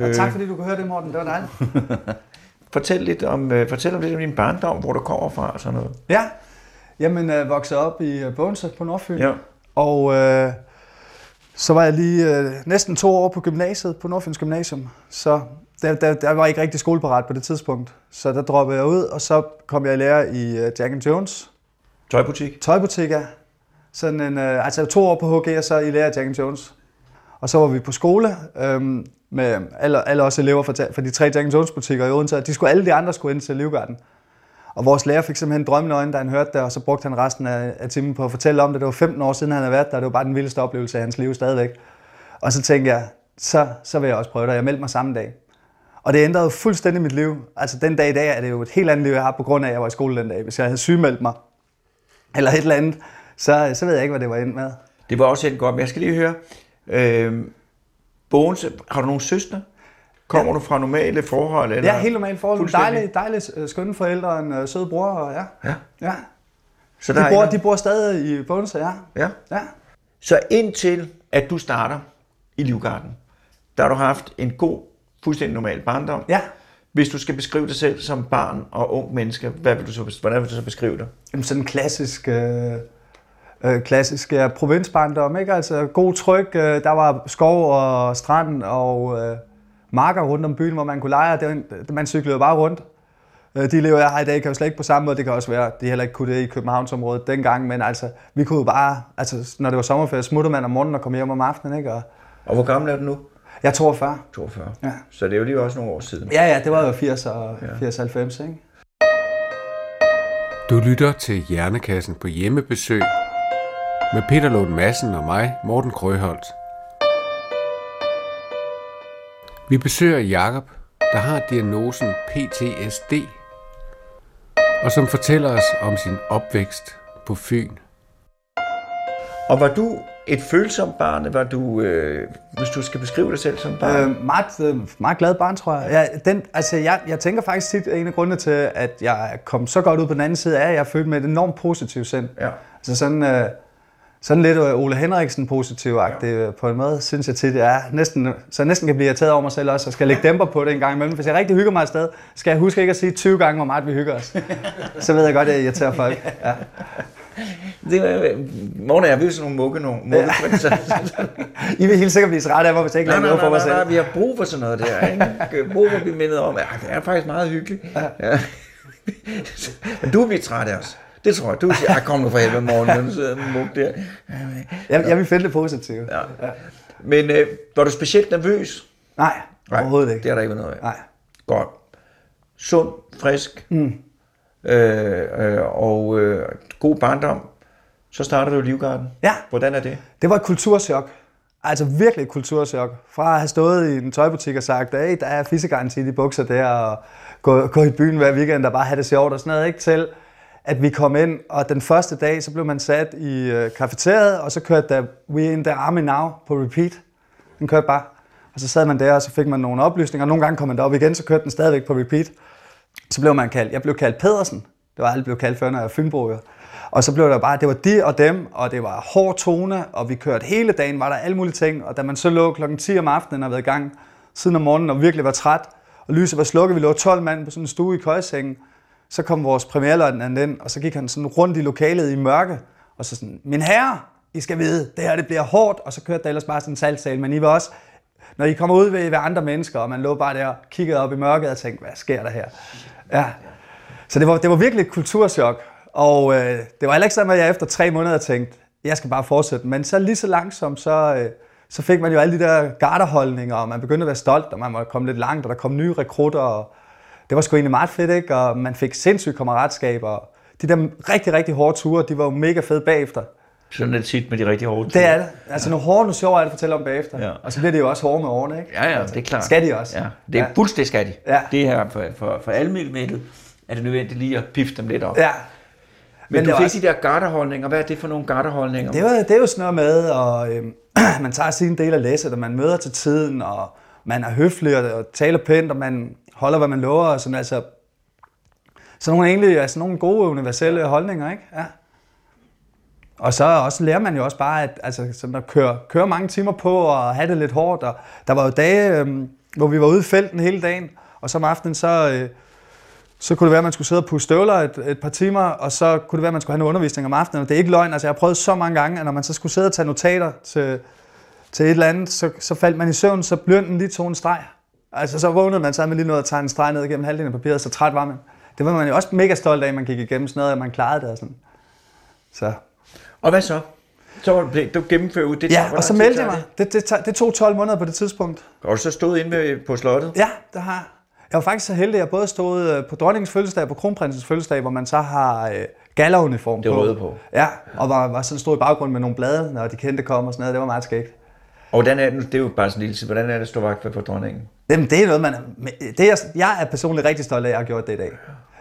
og tak fordi du kunne høre det, Morten. Det var dejligt. fortæl lidt om, øh, fortæl om lidt om din barndom, hvor du kommer fra og sådan noget. Ja, jamen øh, voksede op i øh, Bogense på Nordfyn. Ja. Og øh, så var jeg lige øh, næsten to år på gymnasiet, på Nordfyns Gymnasium. Så der, der, der var ikke rigtig skoleparat på det tidspunkt. Så der droppede jeg ud, og så kom jeg i lære i uh, Jack Jones. Tøjbutik? Tøjbutik, ja. Sådan en, uh, altså to år på HG, og så i lære Jack Jones. Og så var vi på skole øhm, med alle, alle os elever fra, fra de tre Jack Jones butikker i Odense. De skulle, alle de andre skulle ind til Livgarden. Og vores lærer fik simpelthen drømmende øjne, da han hørte det, og så brugte han resten af, af timen på at fortælle om det. Det var 15 år siden, han havde været der, det var bare den vildeste oplevelse af hans liv stadigvæk. Og så tænkte jeg, så, så vil jeg også prøve det, jeg meldte mig samme dag. Og det ændrede fuldstændig mit liv. Altså den dag i dag er det jo et helt andet liv, jeg har på grund af, at jeg var i skole den dag. Hvis jeg havde sygemeldt mig, eller et eller andet, så, så ved jeg ikke, hvad det var endt med. Det var også helt godt, men jeg skal lige høre, øh, Bogens, har du nogle søstre? Kommer ja. du fra normale forhold? Eller? Ja, helt normale forhold. Dejlige, dejlige, øh, skønne forældre, en uh, sød bror. Og ja. Ja. ja. Så de, bor, de bor stadig i Bogense, ja. ja. ja. Så indtil at du starter i Livgarden, der har du haft en god, fuldstændig normal barndom. Ja. Hvis du skal beskrive dig selv som barn og ung menneske, hvad vil du så, hvordan vil du så beskrive dig? Jamen sådan en klassisk... Øh øh, klassisk ja, provinsbarndom, ikke? Altså god tryk, øh, der var skov og strand og øh, marker rundt om byen, hvor man kunne lege, det, man cyklede bare rundt. Øh, de lever jeg har i dag kan jo slet ikke på samme måde, det kan også være, de heller ikke kunne det i Københavnsområdet dengang, men altså, vi kunne jo bare, altså når det var sommerferie, smuttede man om morgenen og kom hjem om aftenen, ikke? Og, og hvor gammel er du nu? Jeg er 42. 42. Ja. Så det er jo lige også nogle år siden. Ja, ja, det var jo 80 og ja. 80-90, ikke? Du lytter til Hjernekassen på hjemmebesøg med Peter Lund Madsen og mig, Morten Krøholt. Vi besøger Jakob, der har diagnosen PTSD, og som fortæller os om sin opvækst på Fyn. Og var du et følsomt barn? Var du, øh, hvis du skal beskrive dig selv som barn? Øh, meget, øh, meget glad barn, tror jeg. Ja, den, altså, jeg. Jeg tænker faktisk tit, at en af grundene til, at jeg kom så godt ud på den anden side, er, at jeg født med et enormt positivt sind. Ja. Altså sådan, øh, sådan lidt øh, Ole Henriksen positiv ja. på en måde, synes jeg tit, jeg er næsten, så næsten kan blive irriteret over mig selv også, og skal lægge dæmper på det en gang imellem. Hvis jeg rigtig hygger mig et sted, skal jeg huske ikke at sige 20 gange, hvor meget vi hygger os. så ved jeg godt, at jeg irriterer folk. Ja. Det var, Morgen og jeg, vi er sådan nogle mukke, nogle mukke ja. I vil helt sikkert blive trætte af mig, hvis jeg ikke nej, laver noget for mig nej, selv. nej, vi har brug for sådan noget der. Ikke? Brug for at blive mindet om, at det er faktisk meget hyggeligt. Ja. Ja. Men du bliver træt af os. Det tror jeg. Du siger, ah, kom nu for helvede morgen, du sidder muk der. Jeg, jeg vil finde det positivt. Ja. Ja. Men øh, var du specielt nervøs? Nej, overhovedet ikke. Det er der ikke noget af. Nej. Godt. Sund, frisk, mm. øh, øh, og øh, god barndom. Så starter du Livgarden. Ja. Hvordan er det? Det var et kulturschok. Altså virkelig et kulturschok. Fra at have stået i en tøjbutik og sagt, hey, der er fissegaranti i de bukser der, og gå, gå i byen hver weekend og bare have det sjovt og sådan noget, ikke? Til at vi kom ind, og den første dag, så blev man sat i øh, kafeteriet, og så kørte der We in the Army Now på repeat. Den kørte bare. Og så sad man der, og så fik man nogle oplysninger. Nogle gange kom man derop igen, så kørte den stadigvæk på repeat. Så blev man kaldt, jeg blev kaldt Pedersen. Det var aldrig blevet kaldt før, når jeg var Fynbo. Og så blev der bare, det var de og dem, og det var hård tone, og vi kørte hele dagen, var der alle mulige ting. Og da man så lå klokken 10 om aftenen og været i gang siden om morgenen, og virkelig var træt, og lyset var slukket, vi lå 12 mand på sådan en stue i køjsengen, så kom vores premierløjtnant ind, og så gik han sådan rundt i lokalet i mørke, og så sådan, min herre, I skal vide, det her det bliver hårdt, og så kørte der ellers bare sådan en salgsal, men I var også, når I kommer ud ved, ved andre mennesker, og man lå bare der og kiggede op i mørket og tænkte, hvad sker der her? Ja. Så det var, det var virkelig et kulturschok, og øh, det var heller ikke sådan, at jeg efter tre måneder tænkte, jeg skal bare fortsætte, men så lige så langsomt, så, øh, så fik man jo alle de der garderholdninger, og man begyndte at være stolt, og man måtte komme lidt langt, og der kom nye rekrutter, og det var sgu egentlig meget fedt, ikke? Og man fik sindssygt kammeratskab, og de der rigtig, rigtig hårde ture, de var jo mega fede bagefter. Sådan er det tit med de rigtig hårde Det er det. Altså nogle hårde, nogle sjove er det at fortælle om bagefter. Ja. Og så bliver det jo også hårde med årene, ikke? Ja, ja, det er klart. Skal de også. Ja, det er Ja. fuldstændig skal de. Ja. Det her for, for, for almindeligt er det nødvendigt lige at pifte dem lidt op. Ja. Men, Men du fik også- de der garderholdninger. Hvad er det for nogle garderholdninger? Det, var, det er jo sådan noget med, og øhm, man tager sin del af læsset, og man møder til tiden, og man er høflig og, og taler pænt, og man holder, hvad man lover, og sådan altså... Så nogle egentlig, altså nogle gode universelle holdninger, ikke? Ja. Og så også lærer man jo også bare, at, altså, sådan at køre, køre mange timer på og have det lidt hårdt. Og der var jo dage, øhm, hvor vi var ude i felten hele dagen, og så om aftenen, så, øh, så kunne det være, at man skulle sidde og pusse støvler et, et par timer, og så kunne det være, at man skulle have noget undervisning om aftenen. Og det er ikke løgn, altså jeg har prøvet så mange gange, at når man så skulle sidde og tage notater til, til et eller andet, så, så faldt man i søvn, så bløndten lige tog en streg. Altså så vågnede man, så havde man lige noget at tegne en streg ned igennem halvdelen af papiret, så træt var man. Det var man jo også mega stolt af, at man gik igennem sådan noget, at man klarede det og sådan. Så. Og hvad så? Så var du, du gennemførte ud. Det tager- Ja, og så meldte jeg tager mig. Det, det, tager- det tog 12 måneder på det tidspunkt. det? Og du så stået inde ved, på slottet? Ja, det har jeg. Var faktisk så heldig, at jeg både stod øh, på dronningens fødselsdag og på kronprinsens fødselsdag, hvor man så har øh, galauniform Det på. røde på. Ja, og var, var sådan stod i baggrund med nogle blade, når de kendte kom og sådan noget. Det var meget skægt. Og hvordan er det, det er jo bare sådan en lille tid. Hvordan er det at stå vagt for dronningen? Jamen, det er noget, man men det er, jeg er personligt rigtig stolt af, at jeg har gjort det i dag.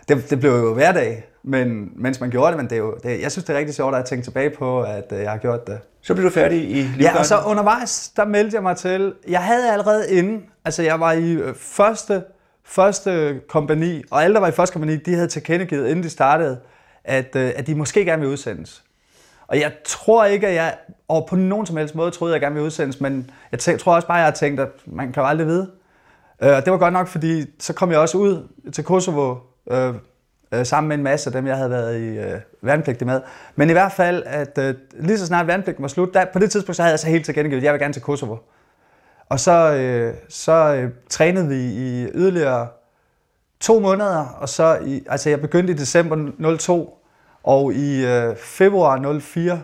Det, det blev jo hverdag, men, mens man gjorde det, men det er jo, det, jeg synes, det er rigtig sjovt at tænke tilbage på, at øh, jeg har gjort det. Så blev du færdig i Livgarden? Ja, og så undervejs, der meldte jeg mig til, jeg havde allerede inden, altså jeg var i øh, første, første kompani, og alle, der var i første kompani, de havde tilkendegivet, inden de startede, at, øh, at de måske gerne vil udsendes. Og jeg tror ikke, at jeg og på nogen som helst måde troede, at jeg gerne ville udsendes, men jeg tror også bare, at jeg har tænkt, at man kan jo aldrig vide. Øh, Og det var godt nok, fordi så kom jeg også ud til Kosovo øh, øh, sammen med en masse af dem, jeg havde været i øh, værnepligtig med. Men i hvert fald, at øh, lige så snart værnepligten var slut, der, på det tidspunkt, så havde jeg så helt tilkendegivet, at jeg vil gerne til Kosovo. Og så, øh, så øh, trænede vi i yderligere to måneder, og så i, altså jeg begyndte i december 02, og i øh, februar 04,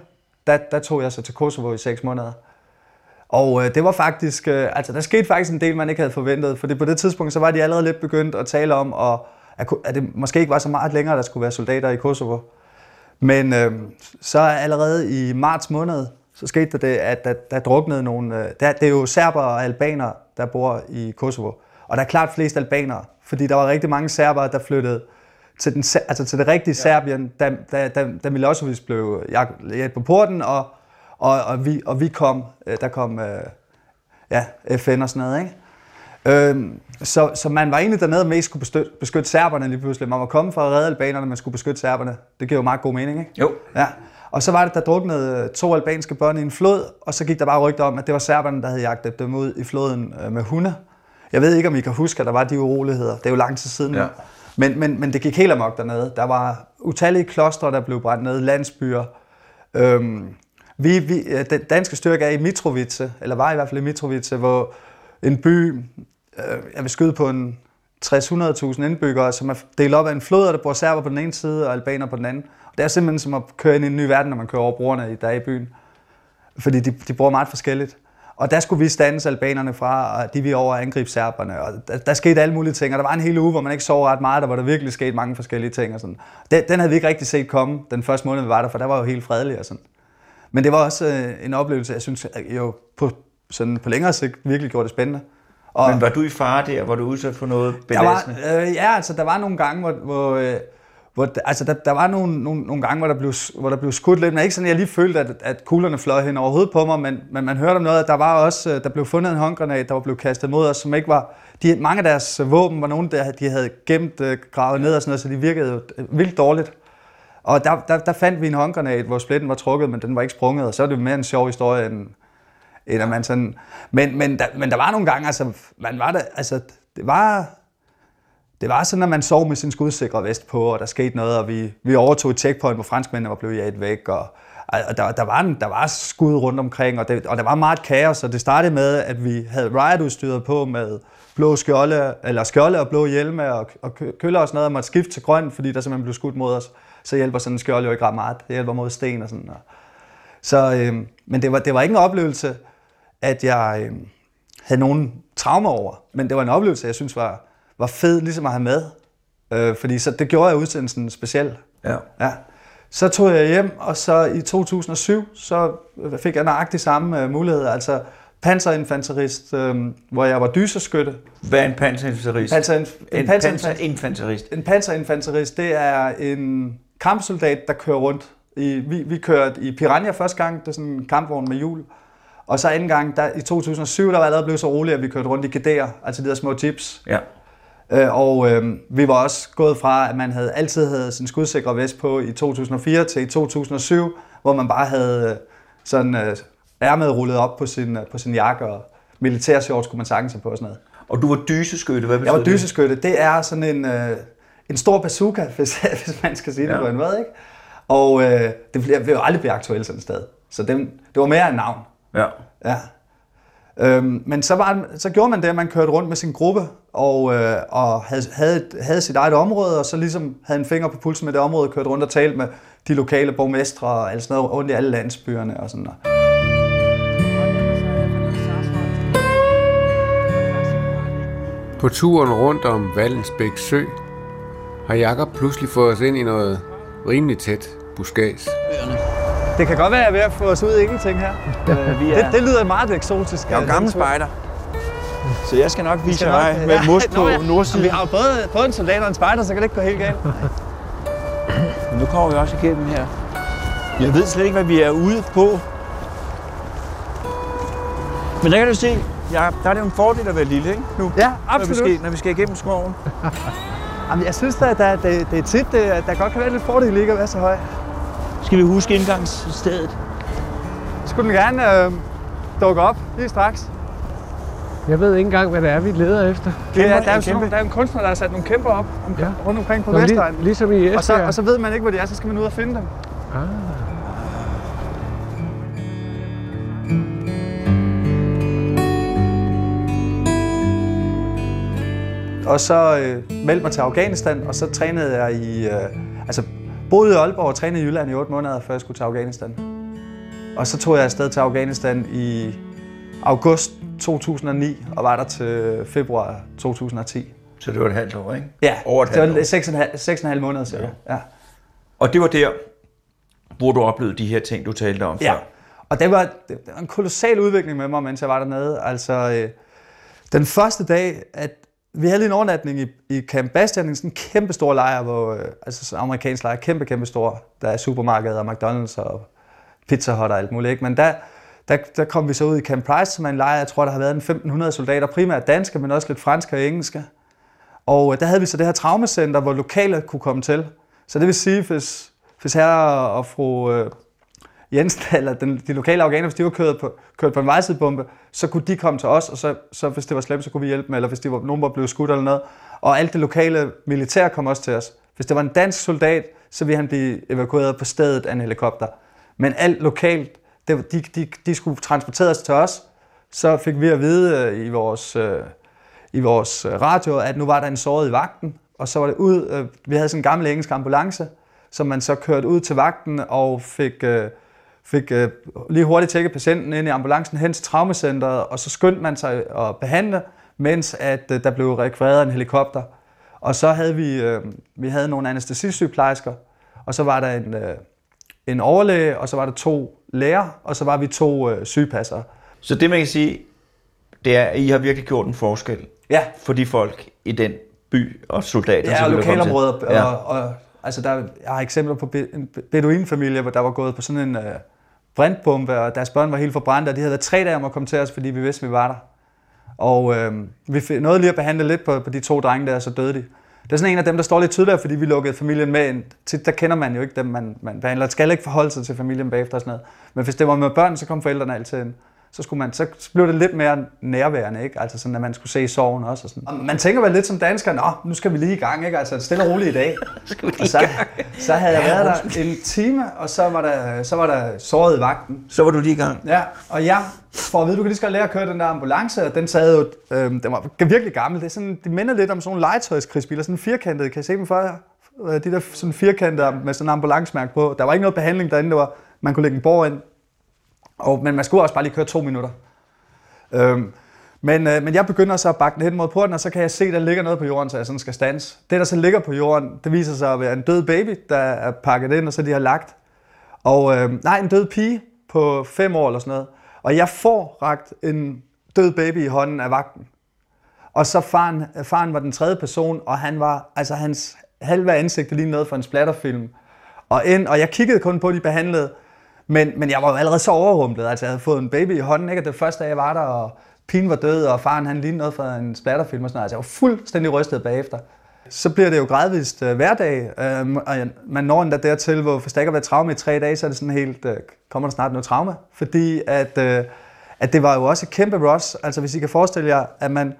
der, der tog jeg så til Kosovo i seks måneder. Og øh, det var faktisk, øh, altså der skete faktisk en del, man ikke havde forventet, for på det tidspunkt, så var de allerede lidt begyndt at tale om, at, at, det måske ikke var så meget længere, der skulle være soldater i Kosovo. Men øh, så allerede i marts måned, så skete der det, at der, der druknede nogle... Øh, der, det er jo serber og albanere, der bor i Kosovo. Og der er klart flest albanere, fordi der var rigtig mange serbere, der flyttede til, den, altså til det rigtige ja. Serbien, da, da, da, da Milosevic blev jagt på porten, og, Og, og, vi, og vi kom, øh, der kom øh, ja, FN og sådan noget, ikke? Øhm, så, så man var egentlig dernede og mest skulle beskytte, beskytte serberne lige pludselig. Man var kommet for at redde albanerne, man skulle beskytte serberne. Det giver jo meget god mening, ikke? Jo. Ja. Og så var det, der druknede to albanske børn i en flod, og så gik der bare rygter om, at det var serberne, der havde jagtet dem ud i floden øh, med hunde. Jeg ved ikke, om I kan huske, at der var de uroligheder. Det er jo lang tid siden. Ja. Men, men, men det gik helt amok dernede. Der var utallige klostre, der blev brændt ned, landsbyer. Øhm, vi, vi, den danske styrke er i Mitrovice, eller var i hvert fald i Mitrovice, hvor en by, øh, jeg vil skyde på en 300.000 indbyggere, som er delt op af en flod, og der bor serber på den ene side og albaner på den anden. Og det er simpelthen som at køre ind i en ny verden, når man kører over broerne, der er i byen. Fordi de, de bor meget forskelligt. Og der skulle vi standes albanerne fra, og de vi over angribe serberne. Og der, der skete alle mulige ting, og der var en hel uge, hvor man ikke sov ret meget, der var der virkelig sket mange forskellige ting. Og sådan. Den, den havde vi ikke rigtig set komme den første måned, vi var der, for der var jo helt fredeligt og sådan. Men det var også øh, en oplevelse, jeg synes jo på, sådan på længere sigt virkelig gjorde det spændende. Og Men var du i fare der? Var du udsat for noget der var, belastende? øh, ja, altså der var nogle gange, hvor, hvor, øh, hvor altså der, der var nogle, nogle, nogle gange, hvor der, blev, hvor der blev skudt lidt, men ikke sådan, jeg lige følte, at, at kuglerne fløj hen over hovedet på mig, men, men man hørte om noget, at der var også, øh, der blev fundet en håndgranat, der var blevet kastet mod os, som ikke var, de, mange af deres våben var nogen, der de havde gemt, øh, gravet ned og sådan noget, så de virkede øh, vildt dårligt. Og der, der, der fandt vi en håndgranat, hvor splitten var trukket, men den var ikke sprunget, og så er det mere en sjov historie, end, end at man sådan... Men, men, der, men der var nogle gange, altså, man var der, altså, det var, det var sådan, at man sov med sin skudsikre vest på, og der skete noget, og vi, vi overtog et checkpoint, hvor franskmændene var blevet jaget væk, og, og der, der, var en, der var skud rundt omkring, og, det, og der var meget kaos, og det startede med, at vi havde riot-udstyret på med blå skjolde, eller skjolde og blå hjelme, og, og køller og sådan noget, og måtte skifte til grøn, fordi der simpelthen blev skudt mod os. Så hjælper sådan en skjold jo ikke ret meget. Det hjælper mod sten og sådan. Og, så, øh, men det var, det var ikke en oplevelse, at jeg øh, havde nogen traumer over, men det var en oplevelse, jeg synes var, var fed ligesom at have med. Øh, fordi så det gjorde jeg udsendelsen speciel. Ja. Ja. Så tog jeg hjem, og så i 2007, så fik jeg nøjagtigt samme øh, muligheder. Altså panserinfanterist, øh, hvor jeg var dyserskytte. Hvad er en panserinfanterist? Panser, en, en panser- panserinfanterist. en panserinfanterist, det er en kampsoldat, der kører rundt. I, vi, vi kørte i Piranha første gang, det er sådan en kampvogn med hjul. Og så anden gang, der, i 2007, der var jeg allerede blevet så roligt, at vi kørte rundt i GD'er, altså de der små jeeps. Ja. Øh, og øh, vi var også gået fra, at man havde altid havde sin skudsikre vest på i 2004 til i 2007, hvor man bare havde øh, sådan øh, ærmet rullet op på sin, øh, på sin jakke, og militærshorts kunne man sagtens have på og sådan noget. Og du var dyseskytte, hvad Jeg betyder var dyseskytte. Det er sådan en, øh, en stor bazooka, hvis, hvis man skal sige det Ja. på en måde, ikke? Og øh, det bliver, vil jo aldrig blive aktuelt sådan et sted. Så det, det var mere en navn. det? Ja. Ja. Øhm, men så, var, så gjorde man det, at man kørte rundt med sin gruppe og, øh, og havde, havde, havde sit eget område, og så ligesom havde en finger på pulsen med det område, kørte rundt og talte med de lokale borgmestre og alt sådan noget rundt i alle landsbyerne og sådan noget. På turen rundt om Vallensbæk Sø har Jakob pludselig fået os ind i noget rimelig tæt buskads. Det kan godt være, at jeg er ved at få os ud i ingenting her. Øh, vi Det, det lyder meget eksotisk. Jeg er jo gammel spejder. Så jeg skal nok vise skal dig nok- med Ja, mos på ja. nordsiden. Vi har jo både, både en soldat og en spejder, så kan det ikke gå helt galt. Nu kommer vi også igennem her. Jeg ved slet ikke, hvad vi er ude på. Men der kan du se, ja, der er det jo en fordel at være lille, ikke? Nu, Ja, når vi, absolut. skal, når vi skal igennem skoven. Jamen, jeg synes da, at der, det, det er tit, det, at der godt kan være lidt fordel ikke at være så høj. Skal vi huske indgangsstedet? Skulle den gerne øh, dukke op lige straks? Jeg ved ikke engang, hvad det er, vi leder efter. Det er, der, er sådan, der er en kunstner, der har sat nogle kæmper op om, Ja. rundt omkring på Nå, Vestegnen. lig, ligesom i Og så, Esbjerg. og så ved man ikke, hvor de er, så skal man ud og finde dem. Ah. Og så øh, meldte mig til Afghanistan, og så trænede jeg i... Øh, altså, boede i Aalborg og trænede i Jylland i 8 måneder, før jeg skulle til Afghanistan. Og så tog jeg afsted til Afghanistan i august 2009, og var der til februar 2010. Så det var et halvt år, ikke? Ja, Over et det halvt var 6,5 6 måneder cirka. Ja. ja. Og det var der, hvor du oplevede de her ting, du talte om Ja, før. og det var, det var en kolossal udvikling med mig, mens jeg var dernede. Altså, øh, den første dag, at vi havde lige en overnatning i, i Camp Bastian, sådan en kæmpe stor lejr, hvor, øh, altså sådan en amerikansk lejr, kæmpe, kæmpe stor. Der er supermarkeder og McDonald's og Pizza Hut og alt muligt. Ikke? Men der, der, der kom vi så ud i Camp Price, som er en lejr, jeg tror, der har været en 1500 soldater, primært danske, men også lidt franske og engelske. Og øh, der havde vi så det her traumacenter, hvor lokale kunne komme til. Så det vil sige, hvis, hvis herre og fru øh, Jensen, eller den, de lokale afghaner, hvis de var kørt på, kørt på en vejsidebombe, så kunne de komme til os, og så, så hvis det var slemt, så kunne vi hjælpe dem, eller hvis de var, nogen var blevet skudt eller noget. Og alt det lokale militær kom også til os. Hvis det var en dansk soldat, så ville han blive evakueret på stedet af en helikopter. Men alt lokalt, det, de, de, de skulle transporteres til os. Så fik vi at vide øh, i vores, øh, i vores øh, radio, at nu var der en såret i vagten, og så var det ud, øh, vi havde sådan en gammel engelsk ambulance, som man så kørte ud til vagten og fik, øh, fik øh, lige hurtigt tjekket patienten ind i ambulancen hen til traumacenteret, og så skyndte man sig at behandle, mens at øh, der blev rekvireret en helikopter. Og så havde vi, øh, vi havde nogle anestesisygeplejersker, og så var der en, øh, en overlæge, og så var der to læger, og så var vi to øh, sygepassere. Så det, man kan sige, det er, at I har virkelig gjort en forskel Ja, for de folk i den by og soldater, Ja, og som er lokalområder. Ja. Og, og, altså der, jeg har eksempler på be- en beduinfamilie, hvor der var gået på sådan en øh, brintbombe, og deres børn var helt forbrændte, og de havde været tre dage om at komme til os, fordi vi vidste, vi var der. Og øh, vi nåede lige at behandle lidt på, på de to drenge der, så døde de. Det er sådan en af dem, der står lidt tydeligere, fordi vi lukkede familien med ind. Tit, der kender man jo ikke dem, man, man behandler. Det skal ikke forholde sig til familien bagefter og sådan noget. Men hvis det var med børn, så kom forældrene altid ind. Så, skulle man, så blev det lidt mere nærværende, ikke? Altså sådan, at man skulle se sorgen også. Og sådan. Og man tænker vel lidt som dansker, nå, nu skal vi lige i gang, ikke? Altså stille og roligt i dag. og så, så havde jeg været der en time, og så var der, så var der såret i vagten. Så var du lige i gang. Ja, og jeg får at vide, du kan lige så godt lære at køre den der ambulance, og den sad jo, øh, den var virkelig gammel. Det, er sådan, det minder lidt om sådan nogle legetøjskrigsbiler, sådan firkantede, kan I se dem for jer? Øh, De der sådan firkantede med sådan en ambulancemærke på. Der var ikke noget behandling derinde, det var, man kunne lægge en borg ind. Og, men man skulle også bare lige køre to minutter. Øhm, men, øh, men jeg begynder så at bakke den hen mod porten, og så kan jeg se, at der ligger noget på jorden, så jeg sådan skal stands. Det, der så ligger på jorden, det viser sig at være en død baby, der er pakket ind, og så de har lagt. Og øh, nej, en død pige på fem år eller sådan noget. Og jeg får ragt en død baby i hånden af vagten. Og så faren, faren var den tredje person, og han var, altså hans halve ansigt lige noget for en splatterfilm. Og, ind, og jeg kiggede kun på, at de behandlede, men, men jeg var jo allerede så overrumplet. Altså, jeg havde fået en baby i hånden, ikke? Og det første dag, jeg var der, og pigen var død, og faren han lignede noget fra en splatterfilm og sådan noget. Altså, jeg var fuldstændig rystet bagefter. Så bliver det jo gradvist øh, hverdag, øh, og man når endda dertil, hvor hvis der ikke har været traume i tre dage, så er det sådan helt, øh, kommer der snart noget traume. Fordi at, øh, at det var jo også et kæmpe rush. Altså hvis I kan forestille jer, at man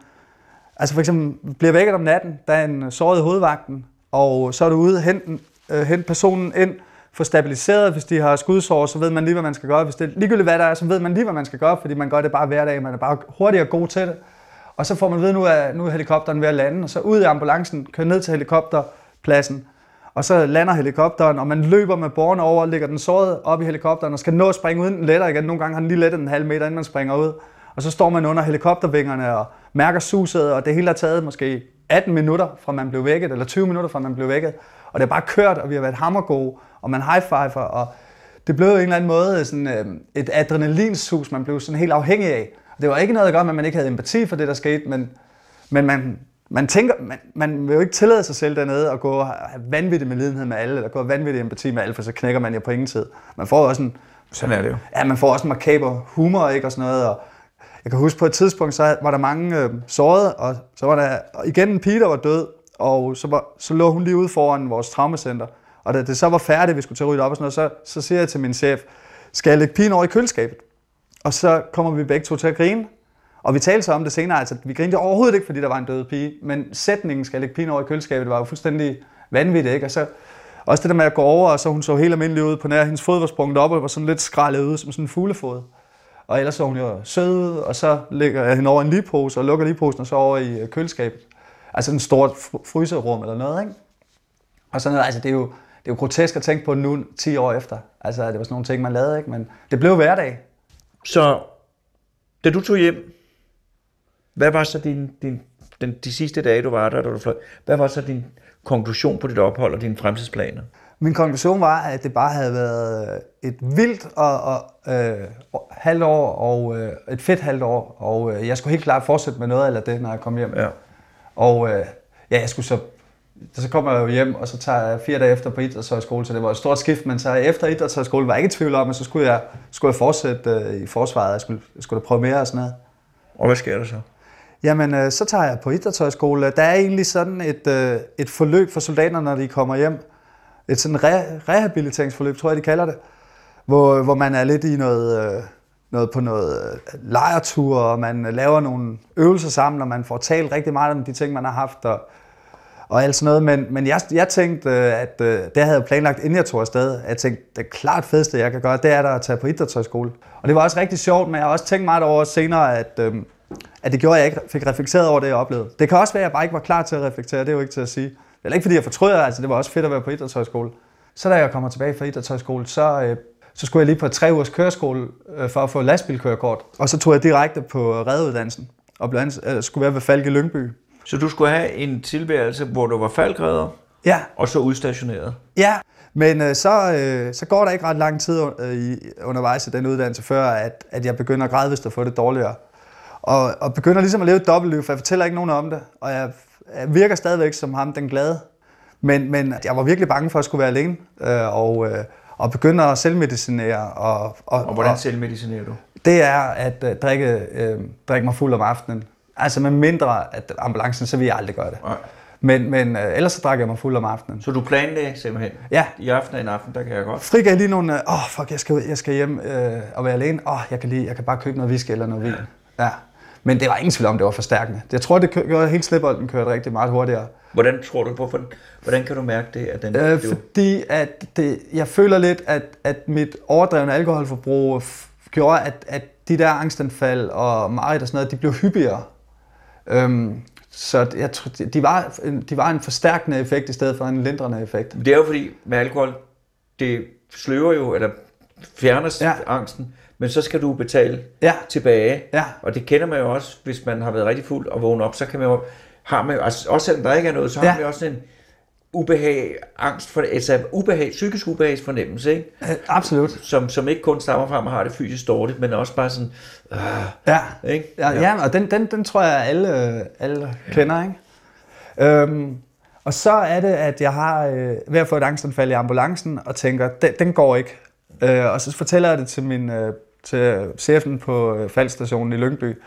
altså for eksempel bliver vækket om natten, der er en såret i hovedvagten, og så er du ude og hente, øh, hente personen ind, få stabiliseret, hvis de har skudsår, så ved man lige, hvad man skal gøre. Hvis det er ligegyldigt, hvad der er, så ved man lige, hvad man skal gøre, fordi man gør det bare hver dag. Man er bare hurtig og god til det. Og så får man at vide, nu er, nu er helikopteren ved at lande, og så ud i ambulancen, kører ned til helikopterpladsen, og så lander helikopteren, og man løber med borgen over, ligger den såret op i helikopteren, og skal nå at springe ud, den letter igen. Nogle gange har den lige lettet en halv meter, inden man springer ud. Og så står man under helikoptervingerne og mærker suset, og det hele har taget måske 18 minutter, fra man blev vækket, eller 20 minutter, fra man blev vækket. Og det er bare kørt, og vi har været hammergode, og man high-fiver, og det blev jo en eller anden måde sådan, øh, et adrenalinsus, man blev sådan helt afhængig af. Og det var ikke noget at gøre med, at man ikke havde empati for det, der skete, men, men man, man tænker, man, man vil jo ikke tillade sig selv dernede at gå og have vanvittig med lidenhed med alle, eller gå og vanvittig empati med alle, for så knækker man jo på ingen tid. Man får også en, Sådan er det jo. Ja, man får også en makaber humor, ikke, og sådan noget, og jeg kan huske på et tidspunkt, så var der mange øh, sårede, og så var der igen en pige, der var død, og så, var, så lå hun lige ude foran vores traumacenter. Og da det så var færdigt, vi skulle til at rydde op og sådan noget, så, så siger jeg til min chef, skal jeg lægge pigen over i køleskabet? Og så kommer vi begge to til at grine. Og vi talte så om det senere, altså vi grinede overhovedet ikke, fordi der var en død pige, men sætningen skal jeg lægge pigen over i køleskabet, det var jo fuldstændig vanvittigt, ikke? Og så også det der med at gå over, og så hun så helt almindelig ud på nær, hendes fod var sprunget op, og var sådan lidt skrællet ud, som sådan en fuglefod. Og ellers så hun jo sød og så lægger jeg hende over en ligepose, og lukker ligeposen, og så over i øh, køleskabet. Altså en stort fryserum eller noget, ikke? Og sådan noget, altså det er jo, det er jo grotesk at tænke på nu 10 år efter. Altså det var sådan nogle ting, man lavede, ikke? Men det blev hverdag. Så da du tog hjem, hvad var så din, din, den, de sidste dage, du var der, da du fløj, hvad var så din konklusion på dit ophold og dine fremtidsplaner? Min konklusion var, at det bare havde været et vildt og, og, øh, halvt år og øh, et fedt halvt år, og øh, jeg skulle helt klart fortsætte med noget eller det, når jeg kom hjem. Ja. Og øh, ja, jeg skulle så så kommer jeg jo hjem, og så tager jeg fire dage efter på idrætshøjskole, så det var et stort skift, men så efter idrætshøjskole var jeg ikke i tvivl om, at så skulle jeg, skulle jeg fortsætte øh, i forsvaret, jeg skulle, jeg skulle da prøve mere og sådan noget. Og hvad sker der så? Jamen, øh, så tager jeg på idrætshøjskole. Der er egentlig sådan et, øh, et forløb for soldaterne, når de kommer hjem. Et sådan re- rehabiliteringsforløb, tror jeg, de kalder det. Hvor, hvor man er lidt i noget, øh, noget på noget lejretur, og man laver nogle øvelser sammen, og man får talt rigtig meget om de ting, man har haft, og, og alt sådan noget. Men, men jeg, jeg tænkte, øh, at øh, det havde jeg planlagt, inden jeg tog afsted. Jeg tænkte, det klart fedeste, jeg kan gøre, det er der at tage på idrætshøjskole. Og det var også rigtig sjovt, men jeg har også tænkt meget over senere, at, øh, at det gjorde, at jeg ikke fik reflekteret over det, jeg oplevede. Det kan også være, at jeg bare ikke var klar til at reflektere, det er jo ikke til at sige. Det er ikke, fordi jeg fortryder, altså det var også fedt at være på idrætshøjskole. Så da jeg kommer tilbage fra idrætshøjskole, så, øh, så skulle jeg lige på tre ugers køreskole øh, for at få lastbilkørekort. Og så tog jeg direkte på øh, redeuddannelsen og blev ans- øh, skulle være ved Falke Lyngby. Så du skulle have en tilværelse, hvor du var faldgræder, Ja, og så udstationeret. Ja, men øh, så, øh, så går der ikke ret lang tid øh, i, undervejs i den uddannelse, før at, at jeg begynder gradvist at få det dårligere. Og, og begynder ligesom at leve et dobbeltliv, for jeg fortæller ikke nogen om det. Og jeg, jeg virker stadigvæk som ham, den glade. Men, men jeg var virkelig bange for at skulle være alene, øh, og, øh, og begynder at selvmedicinere. Og, og, Og hvordan selvmedicinerer du? det er at øh, drikke, øh, drikke mig fuld om aftenen. Altså med mindre at ambulancen, så vil jeg aldrig gøre det. Nej. Men, men øh, ellers så drikker jeg mig fuld om aftenen. Så du planlagde simpelthen? Ja. I aften og en aften, der kan jeg godt. frigav lige nogle, åh oh, fuck, jeg skal, ud- jeg skal hjem øh, og være alene. Åh, oh, jeg kan lige, jeg kan bare købe noget whisky eller noget vin. Ja. Men det var ingen tvivl om, det var forstærkende. Jeg tror, det gjorde, at hele slipbolden kørte rigtig meget hurtigere. Hvordan tror du, hvorfor, hvordan kan du mærke det? At den, Øh, det, fordi at det, jeg føler lidt, at, at mit overdrevne alkoholforbrug gjorde, at, at de der angstanfald og mareridt og sådan noget, de blev hyppigere. Øhm, så jeg tror, de- var, de var en forstærkende effekt i stedet for en lindrende effekt. det er jo fordi, med alkohol, det sløver jo, eller fjerner Ja. ja. angsten, men så skal du betale Ja. tilbage. Ja. Og det kender man jo også, hvis man har været rigtig fuld og vågnet op, så kan man jo, har man jo, altså også selvom der ikke er noget, så Ja. har man jo også en ubehag, angst for, altså ubehag, psykisk ubehagsfornemmelse, ikke? Absolut. Som, som ikke kun stammer fra, at man har det fysisk dårligt, men også bare sådan, øh, Ja. ikke? Ja, ja. ja og den, den, den tror jeg, alle, alle kender, ikke? Øhm, og så er det, at jeg har øh, ved at få et angstanfald i ambulancen, og tænker, den, den går ikke. Øh, og så fortæller jeg det til, min, øh, til chefen på øh, faldstationen i Lyngby.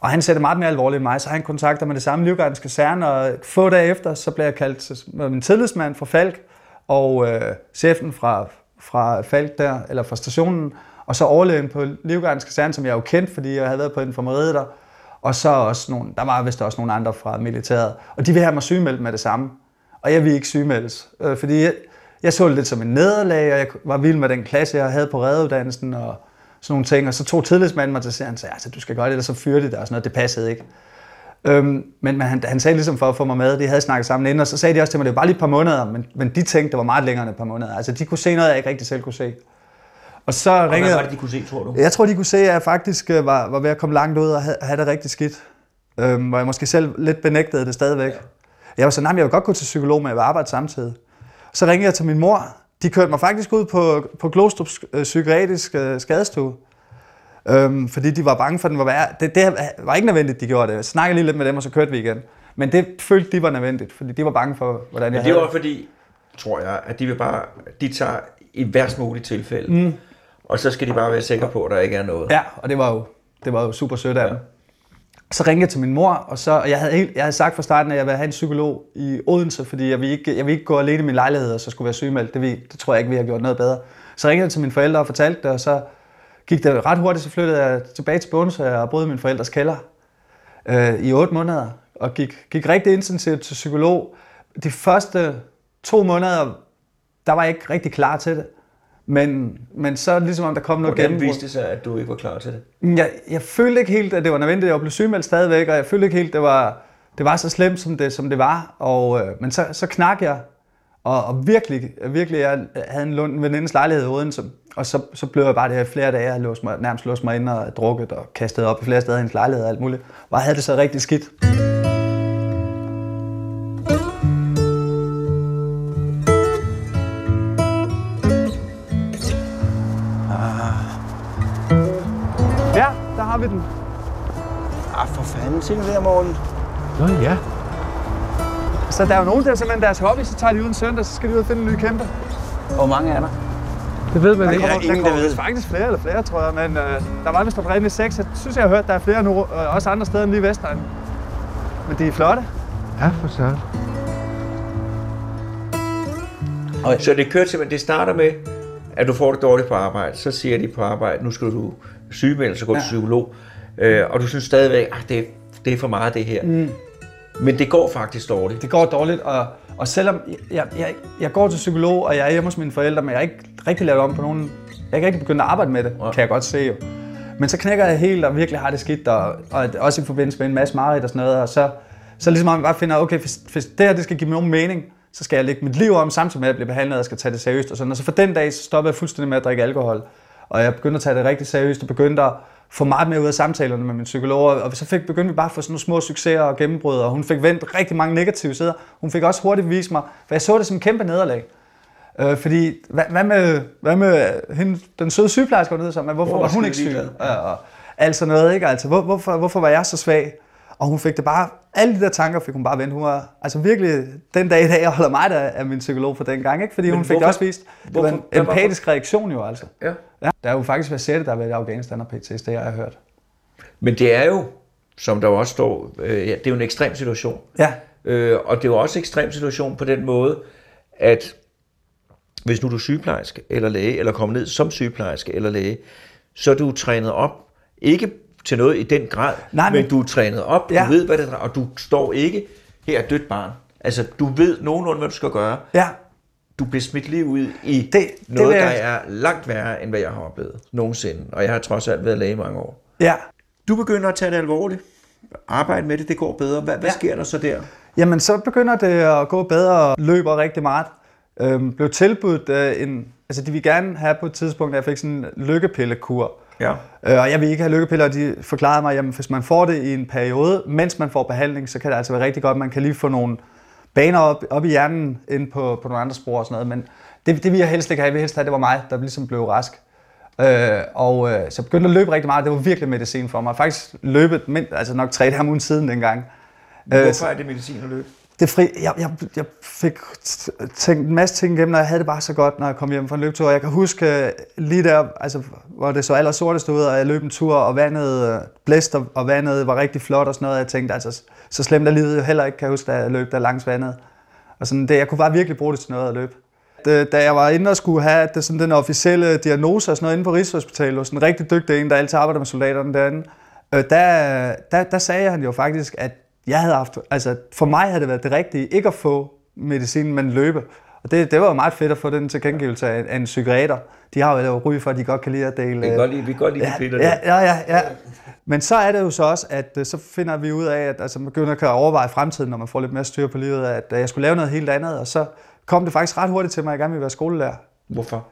Og han ser det meget mere alvorligt end mig, så han kontakter med det samme livgardens kaserne, og få dage efter, så bliver jeg kaldt til med min tillidsmand fra Falk, og øh, chefen fra, fra Falk der, eller fra stationen, og så overlægen på livgardens kaserne, som jeg jo kendt, fordi jeg havde været på infirmeriet der, og så også nogle, der var vist også nogle andre fra militæret, og de vil have mig sygemeldt med det samme. Og jeg vil ikke sygemeldes, øh, fordi jeg, jeg så det lidt som en nederlag, og jeg var vild med den klasse, jeg havde på redeuddannelsen og sådan nogle ting. Og så tog tillidsmanden mig til sig, og sagde, altså, du skal gøre det, eller så fyrer det der, og sådan noget. Det passede ikke. Øhm, men, men han, han sagde ligesom for at få mig med, de havde snakket sammen inden, og så sagde de også til mig, det var bare lige et par måneder, men, men de tænkte, det var meget længere end et par måneder. Altså, de kunne se noget, jeg ikke rigtig selv kunne se. Og så Og hvad ringede var det, de kunne se, tror du? jeg tror, de kunne se, at jeg faktisk øh, var, var ved at komme langt ud og have, have det rigtig skidt. Øhm, hvor jeg måske selv lidt benægtede det stadigvæk. Jeg var sådan, nej, jeg vil godt gå til psykolog, men jeg vil arbejde samtidig. Så ringede jeg til min mor. De kørte mig faktisk ud på, på Glostrup øh, Psykiatrisk øh, Skadestue. Øhm, fordi de var bange for, at den var værre. Det, det var ikke nødvendigt, de gjorde det. Jeg snakkede lige lidt med dem, og så kørte vi igen. Men det følte de var nødvendigt, fordi de var bange for, hvordan jeg Men det havde var fordi, tror jeg, at de vil bare, de tager i værst muligt tilfælde. Mm. Og så skal de bare være sikre på, at der ikke er noget. Ja, og det var jo, det var jo super sødt af dem. Så ringede jeg til min mor, og, så, og jeg, havde helt, jeg havde sagt fra starten, at jeg ville have en psykolog i Odense, fordi jeg ville ikke, jeg ville ikke gå alene i min lejlighed, og så skulle være sygemeldt. Det, ville, det tror jeg ikke, vi har gjort noget bedre. Så ringede jeg til mine forældre og fortalte det, og så gik det ret hurtigt, så flyttede jeg tilbage til Bogense og boede i min forældres kælder øh, i 8 måneder, og gik, gik rigtig intensivt til psykolog. De første to måneder, der var jeg ikke rigtig klar til det. Men, men så ligesom om der kom noget Hvordan gennembrud. viste det sig, at du ikke var klar til det? Jeg, jeg følte ikke helt, at det var nødvendigt. Jeg blev sygemeldt stadigvæk, og jeg følte ikke helt, det var, det var så slemt, som det, som det var. Og, øh, men så, så knak jeg, og, og virkelig, virkelig, jeg havde en lund venindes lejlighed i Odense, og så, så blev jeg bare det her flere dage, jeg låste mig, nærmest låst mig ind og drukket og kastet op i flere steder i hendes lejlighed og alt muligt. Og jeg havde det så rigtig skidt. Vi den. Ah, for fanden, se nu der, Morten. Nå ja. Så der er jo nogen, der simpelthen deres hobby, så tager de ud en søndag, så skal de ud og finde en ny kæmpe. Hvor mange er der? Det ved man Der ikke. kommer, ingen, der der kommer ved. faktisk flere eller flere, tror jeg, men øh, der var vist oprindeligt seks. Jeg synes, jeg har hørt, der er flere nu, øh, også andre steder end lige Vestegn. Men de er flotte. Ja, for så. Så det kører simpelthen, det starter med, at du får det dårligt på arbejde. Så siger de på arbejde, nu skal du sygemelde, så gå ja. til psykolog. Øh, og du synes stadigvæk, at det, det er for meget det her. Mm. Men det går faktisk dårligt. Det går dårligt, og, og selvom jeg, jeg, jeg går til psykolog, og jeg er hjemme hos mine forældre, men jeg er ikke rigtig lavet om på nogen... Jeg er ikke rigtig begyndt at arbejde med det, Ja. kan jeg godt se jo. Men så knækker jeg helt, og virkelig har det skidt, og, og også i forbindelse med en masse mareridt og sådan noget, og så, så ligesom om jeg bare finder, okay, hvis, hvis det her det skal give mig nogen mening, så skal jeg lægge mit liv om, samtidig med at jeg bliver behandlet, og jeg skal tage det seriøst og sådan. Og så for den dag, så stoppede jeg fuldstændig med at drikke alkohol. Og jeg begyndte at tage det rigtig seriøst, og begyndte at få meget mere ud af samtalerne med min psykolog. Og så fik, begyndte vi bare at få sådan nogle små succeser og gennembrud, og hun fik vendt rigtig mange negative sider. Hun fik også hurtigt vist mig, for jeg så det som en kæmpe nederlag. Øh, fordi, hvad, hvad, med, hvad med hende, den søde sygeplejerske, hun hed men hvorfor Hvor var hun ikke syg? ligeglad. Og, og alt sådan noget, ikke? Altså, hvor, hvorfor, hvorfor var jeg så svag? Og hun fik det bare, alle de der tanker fik hun bare vendt. Hun var, altså virkelig, den dag i dag, jeg holder mig der af min psykolog for den gang, ikke? Fordi Men hun fik hvorfor- det også vist. Det var en hvorfor- empatisk reaktion jo, altså. Ja. Ja. Der er jo faktisk hver sætte, der har været i Afghanistan og PTSD, jeg har hørt. Men det er jo, som der også står, øh, ja, det er jo en ekstrem situation. Ja, Øh, og det er jo også en ekstrem situation på den måde, at hvis nu du er sygeplejerske eller læge, eller kommer ned som sygeplejerske eller læge, så er du trænet op, ikke til noget i den grad, Nej, men, men- du er trænet op, Ja. du ved, hvad det er, og du står ikke, her er dødt barn. Altså, du ved nogenlunde, hvad du skal gøre. ja. Du bliver smidt lige ud i Det- det noget, vil der er langt værre, end hvad jeg har oplevet nogensinde. Og jeg har trods alt været læge i mange år. Ja, Du begynder at tage det alvorligt. Arbejde med det, det går bedre. Hvad, hvad Ja. sker der så der? Jamen, så begynder det at gå bedre og løber rigtig meget. Øhm, blev tilbudt øh, en... Altså, de vil gerne have på et tidspunkt, at jeg fik sådan en lykkepillekur. Ja. Øh, og jeg vil ikke have lykkepiller, og de forklarede mig, at hvis man får det i en periode, mens man får behandling, så kan det altså være rigtig godt. Man kan lige få nogle baner op, op i hjernen ind på, på nogle andre spor og sådan noget. Men det, det vil jeg helst ikke have. Jeg vil helst have, at det var mig, der ligesom blev rask. Øh, og øh, så begyndte at løbe rigtig meget. Det var virkelig medicin for mig. Faktisk løbet mind, altså nok tre dage om ugen siden dengang. Øh, Hvorfor er det medicin at løbe? Det fri, jeg, jeg, jeg fik tænkt en masse ting igennem, og jeg havde det bare så godt, når jeg kom hjem fra en løbetur. Jeg kan huske øh, lige der, altså, hvor det så aller sortest ud, og jeg løb en tur, og vandet øh, blæste, og vandet var rigtig flot og sådan noget. Jeg tænkte, altså, så slemt er livet jo heller ikke, kan jeg huske, da jeg løb der langs vandet. Og sådan, det, jeg kunne bare virkelig bruge det til noget at løbe. Det, da jeg var inde og skulle have det, sådan den officielle diagnose og sådan noget inde på Rigshospitalet, hos en rigtig dygtig en, der altid arbejder med soldaterne derinde, øh, der, der, der sagde han jo faktisk, at jeg havde haft, altså for mig havde det været det rigtige, ikke at få medicin, men løbe. Og det, det var jo meget fedt at få den tilkendegivelse af, af en psykiater. De har jo lavet ry for, at de godt kan lide at dele... Vi kan godt lide, vi kan godt lide Ja, de piller ja, ja, ja, ja. Men så er det jo så også, at øh, så finder vi ud af, at altså, man begynder at overveje fremtiden, når man får lidt mere styr på livet, at øh, jeg skulle lave noget helt andet, og så kom det faktisk ret hurtigt til mig, at jeg gerne ville være skolelærer. Hvorfor?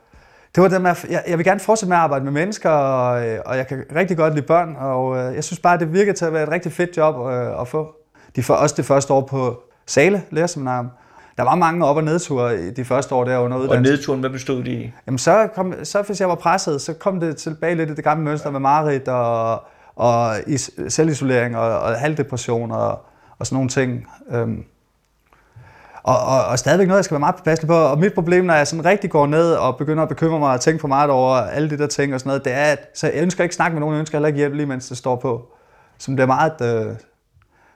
Det var det med, jeg, jeg vil gerne fortsætte med at arbejde med mennesker, og, øh, og jeg kan rigtig godt lide børn, og øh, jeg synes bare, det virker til at være et rigtig fedt job øh, at få. De for, også det første år på Sale Lærerseminarium. Der var mange op- og nedture i de første år der under Og uddannelsen. nedturen, hvad bestod de i? Jamen så, kom, så hvis jeg var presset, så kom det tilbage lidt i det gamle mønster med mareridt og, og is, selvisolering og, og halvdepression og, og sådan nogle ting. Øhm, og, og, og stadigvæk noget, jeg skal være meget påpasselig på. Og mit problem, når jeg sådan rigtig går ned og begynder at bekymre mig og tænke for meget over alle de der ting og sådan noget, det er, at så jeg ønsker ikke snakke med nogen, jeg ønsker heller ikke hjælpe lige mens det står på. Så det er meget... Øh,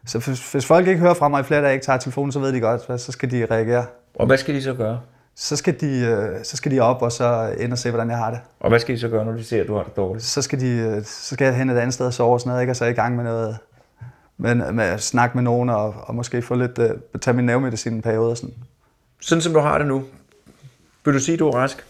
så hvis, hvis folk ikke hører fra mig i flere dage, ikke tager telefonen, så ved de godt, hvad, så skal de reagere. Og hvad skal de så gøre? Så skal de, øh, så skal de op og så ind og se, hvordan jeg har det. Og hvad skal de så gøre, når de ser, at du har det dårligt? så skal, de, øh, så skal jeg hen et andet sted og sove og sådan noget, ikke? og så er jeg i gang med noget, med, med at snakke med nogen, og, og måske få lidt, uh, tage min nervemedicin en periode og sådan. Sådan som du har det nu, vil du sige, at du er rask?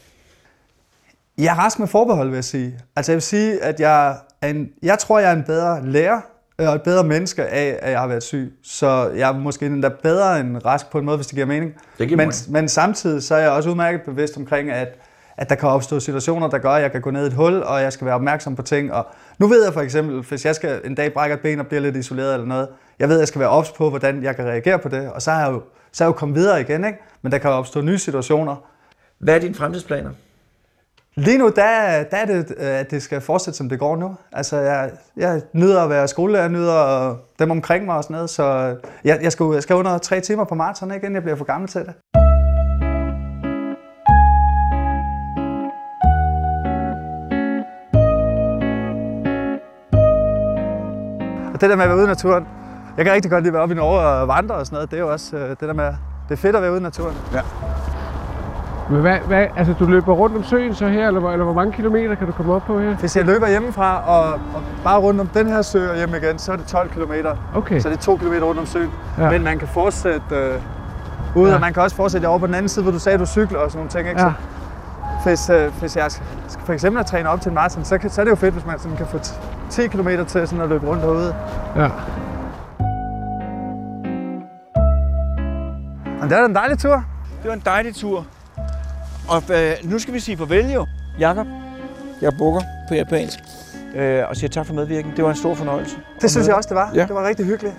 Jeg er rask med forbehold, vil jeg sige. Altså jeg vil sige, at jeg, er en, jeg tror, jeg er en bedre lærer, øh, og et bedre menneske af, at jeg har været syg. Så jeg er måske endda bedre end rask på en måde, hvis det giver mening. Det giver men, men samtidig så er jeg også udmærket bevidst omkring, at, at der kan opstå situationer, der gør, at jeg kan gå ned i et hul, og jeg skal være opmærksom på ting. Og nu ved jeg for eksempel, hvis jeg skal en dag brække et ben og bliver lidt isoleret eller noget, jeg ved, at jeg skal være ops på, hvordan jeg kan reagere på det, og så er jeg jo, så er jeg jo kommet videre igen, ikke? men der kan opstå nye situationer. Hvad er dine fremtidsplaner? Lige nu, der, der er det, øh, at det skal fortsætte, som det går nu. Altså, jeg, jeg nyder at være skolelærer, jeg nyder dem omkring mig og sådan noget, så jeg, jeg, skal, jeg skal under tre timer på maraton, ikke, inden jeg bliver for gammel til det. Det der med at være ude i naturen, jeg kan rigtig godt lide at være oppe i Norge og vandre og sådan noget, det er jo også øh, det der med, det er fedt at være ude i naturen. Ja. Men hvad, hvad, altså, du løber rundt om søen så her, eller, hvor- eller hvor mange kilometer kan du komme op på her? Hvis jeg løber hjemmefra og, og bare rundt om den her sø og hjem igen, så er det 12 km. Okay. Så det er 2 km rundt om søen. Ja. Men man kan fortsætte øh, ud, Ja. og man kan også fortsætte over på den anden side, hvor du sagde, du cykler og sådan nogle ting. Ikke? Ja. Så hvis, øh, hvis jeg skal for eksempel at træne op til en maraton, så, kan, så er det jo fedt, hvis man sådan kan få t- 10 km til sådan at løbe rundt derude. Ja. Men det da en dejlig tur. Det var en dejlig tur. Og øh, nu skal vi sige farvel jo. Jakob, jeg bukker på japansk. Øh, og siger tak for medvirken. Det var en stor fornøjelse. Det synes jeg også, det var. Ja. Det var rigtig hyggeligt.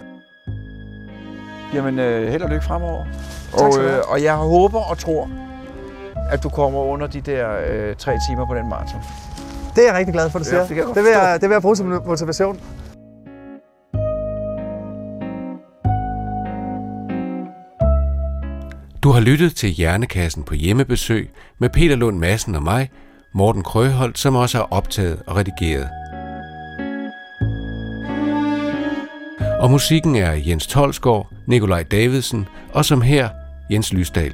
Jamen, øh, held og lykke fremover. Tak Og, skal du have. øh, og jeg håber og tror, at du kommer under de der øh, tre timer på den maraton. Det er jeg rigtig glad for, du Ja, siger. det jeg godt det, vil jeg, det vil jeg bruge som motivation. Du har lyttet til Hjernekassen på hjemmebesøg med Peter Lund Madsen og mig, Morten Krøholt, som også har optaget og redigeret. Og musikken er Jens Tolsgaard, Nikolaj Davidsen og som her Jens Lysdal.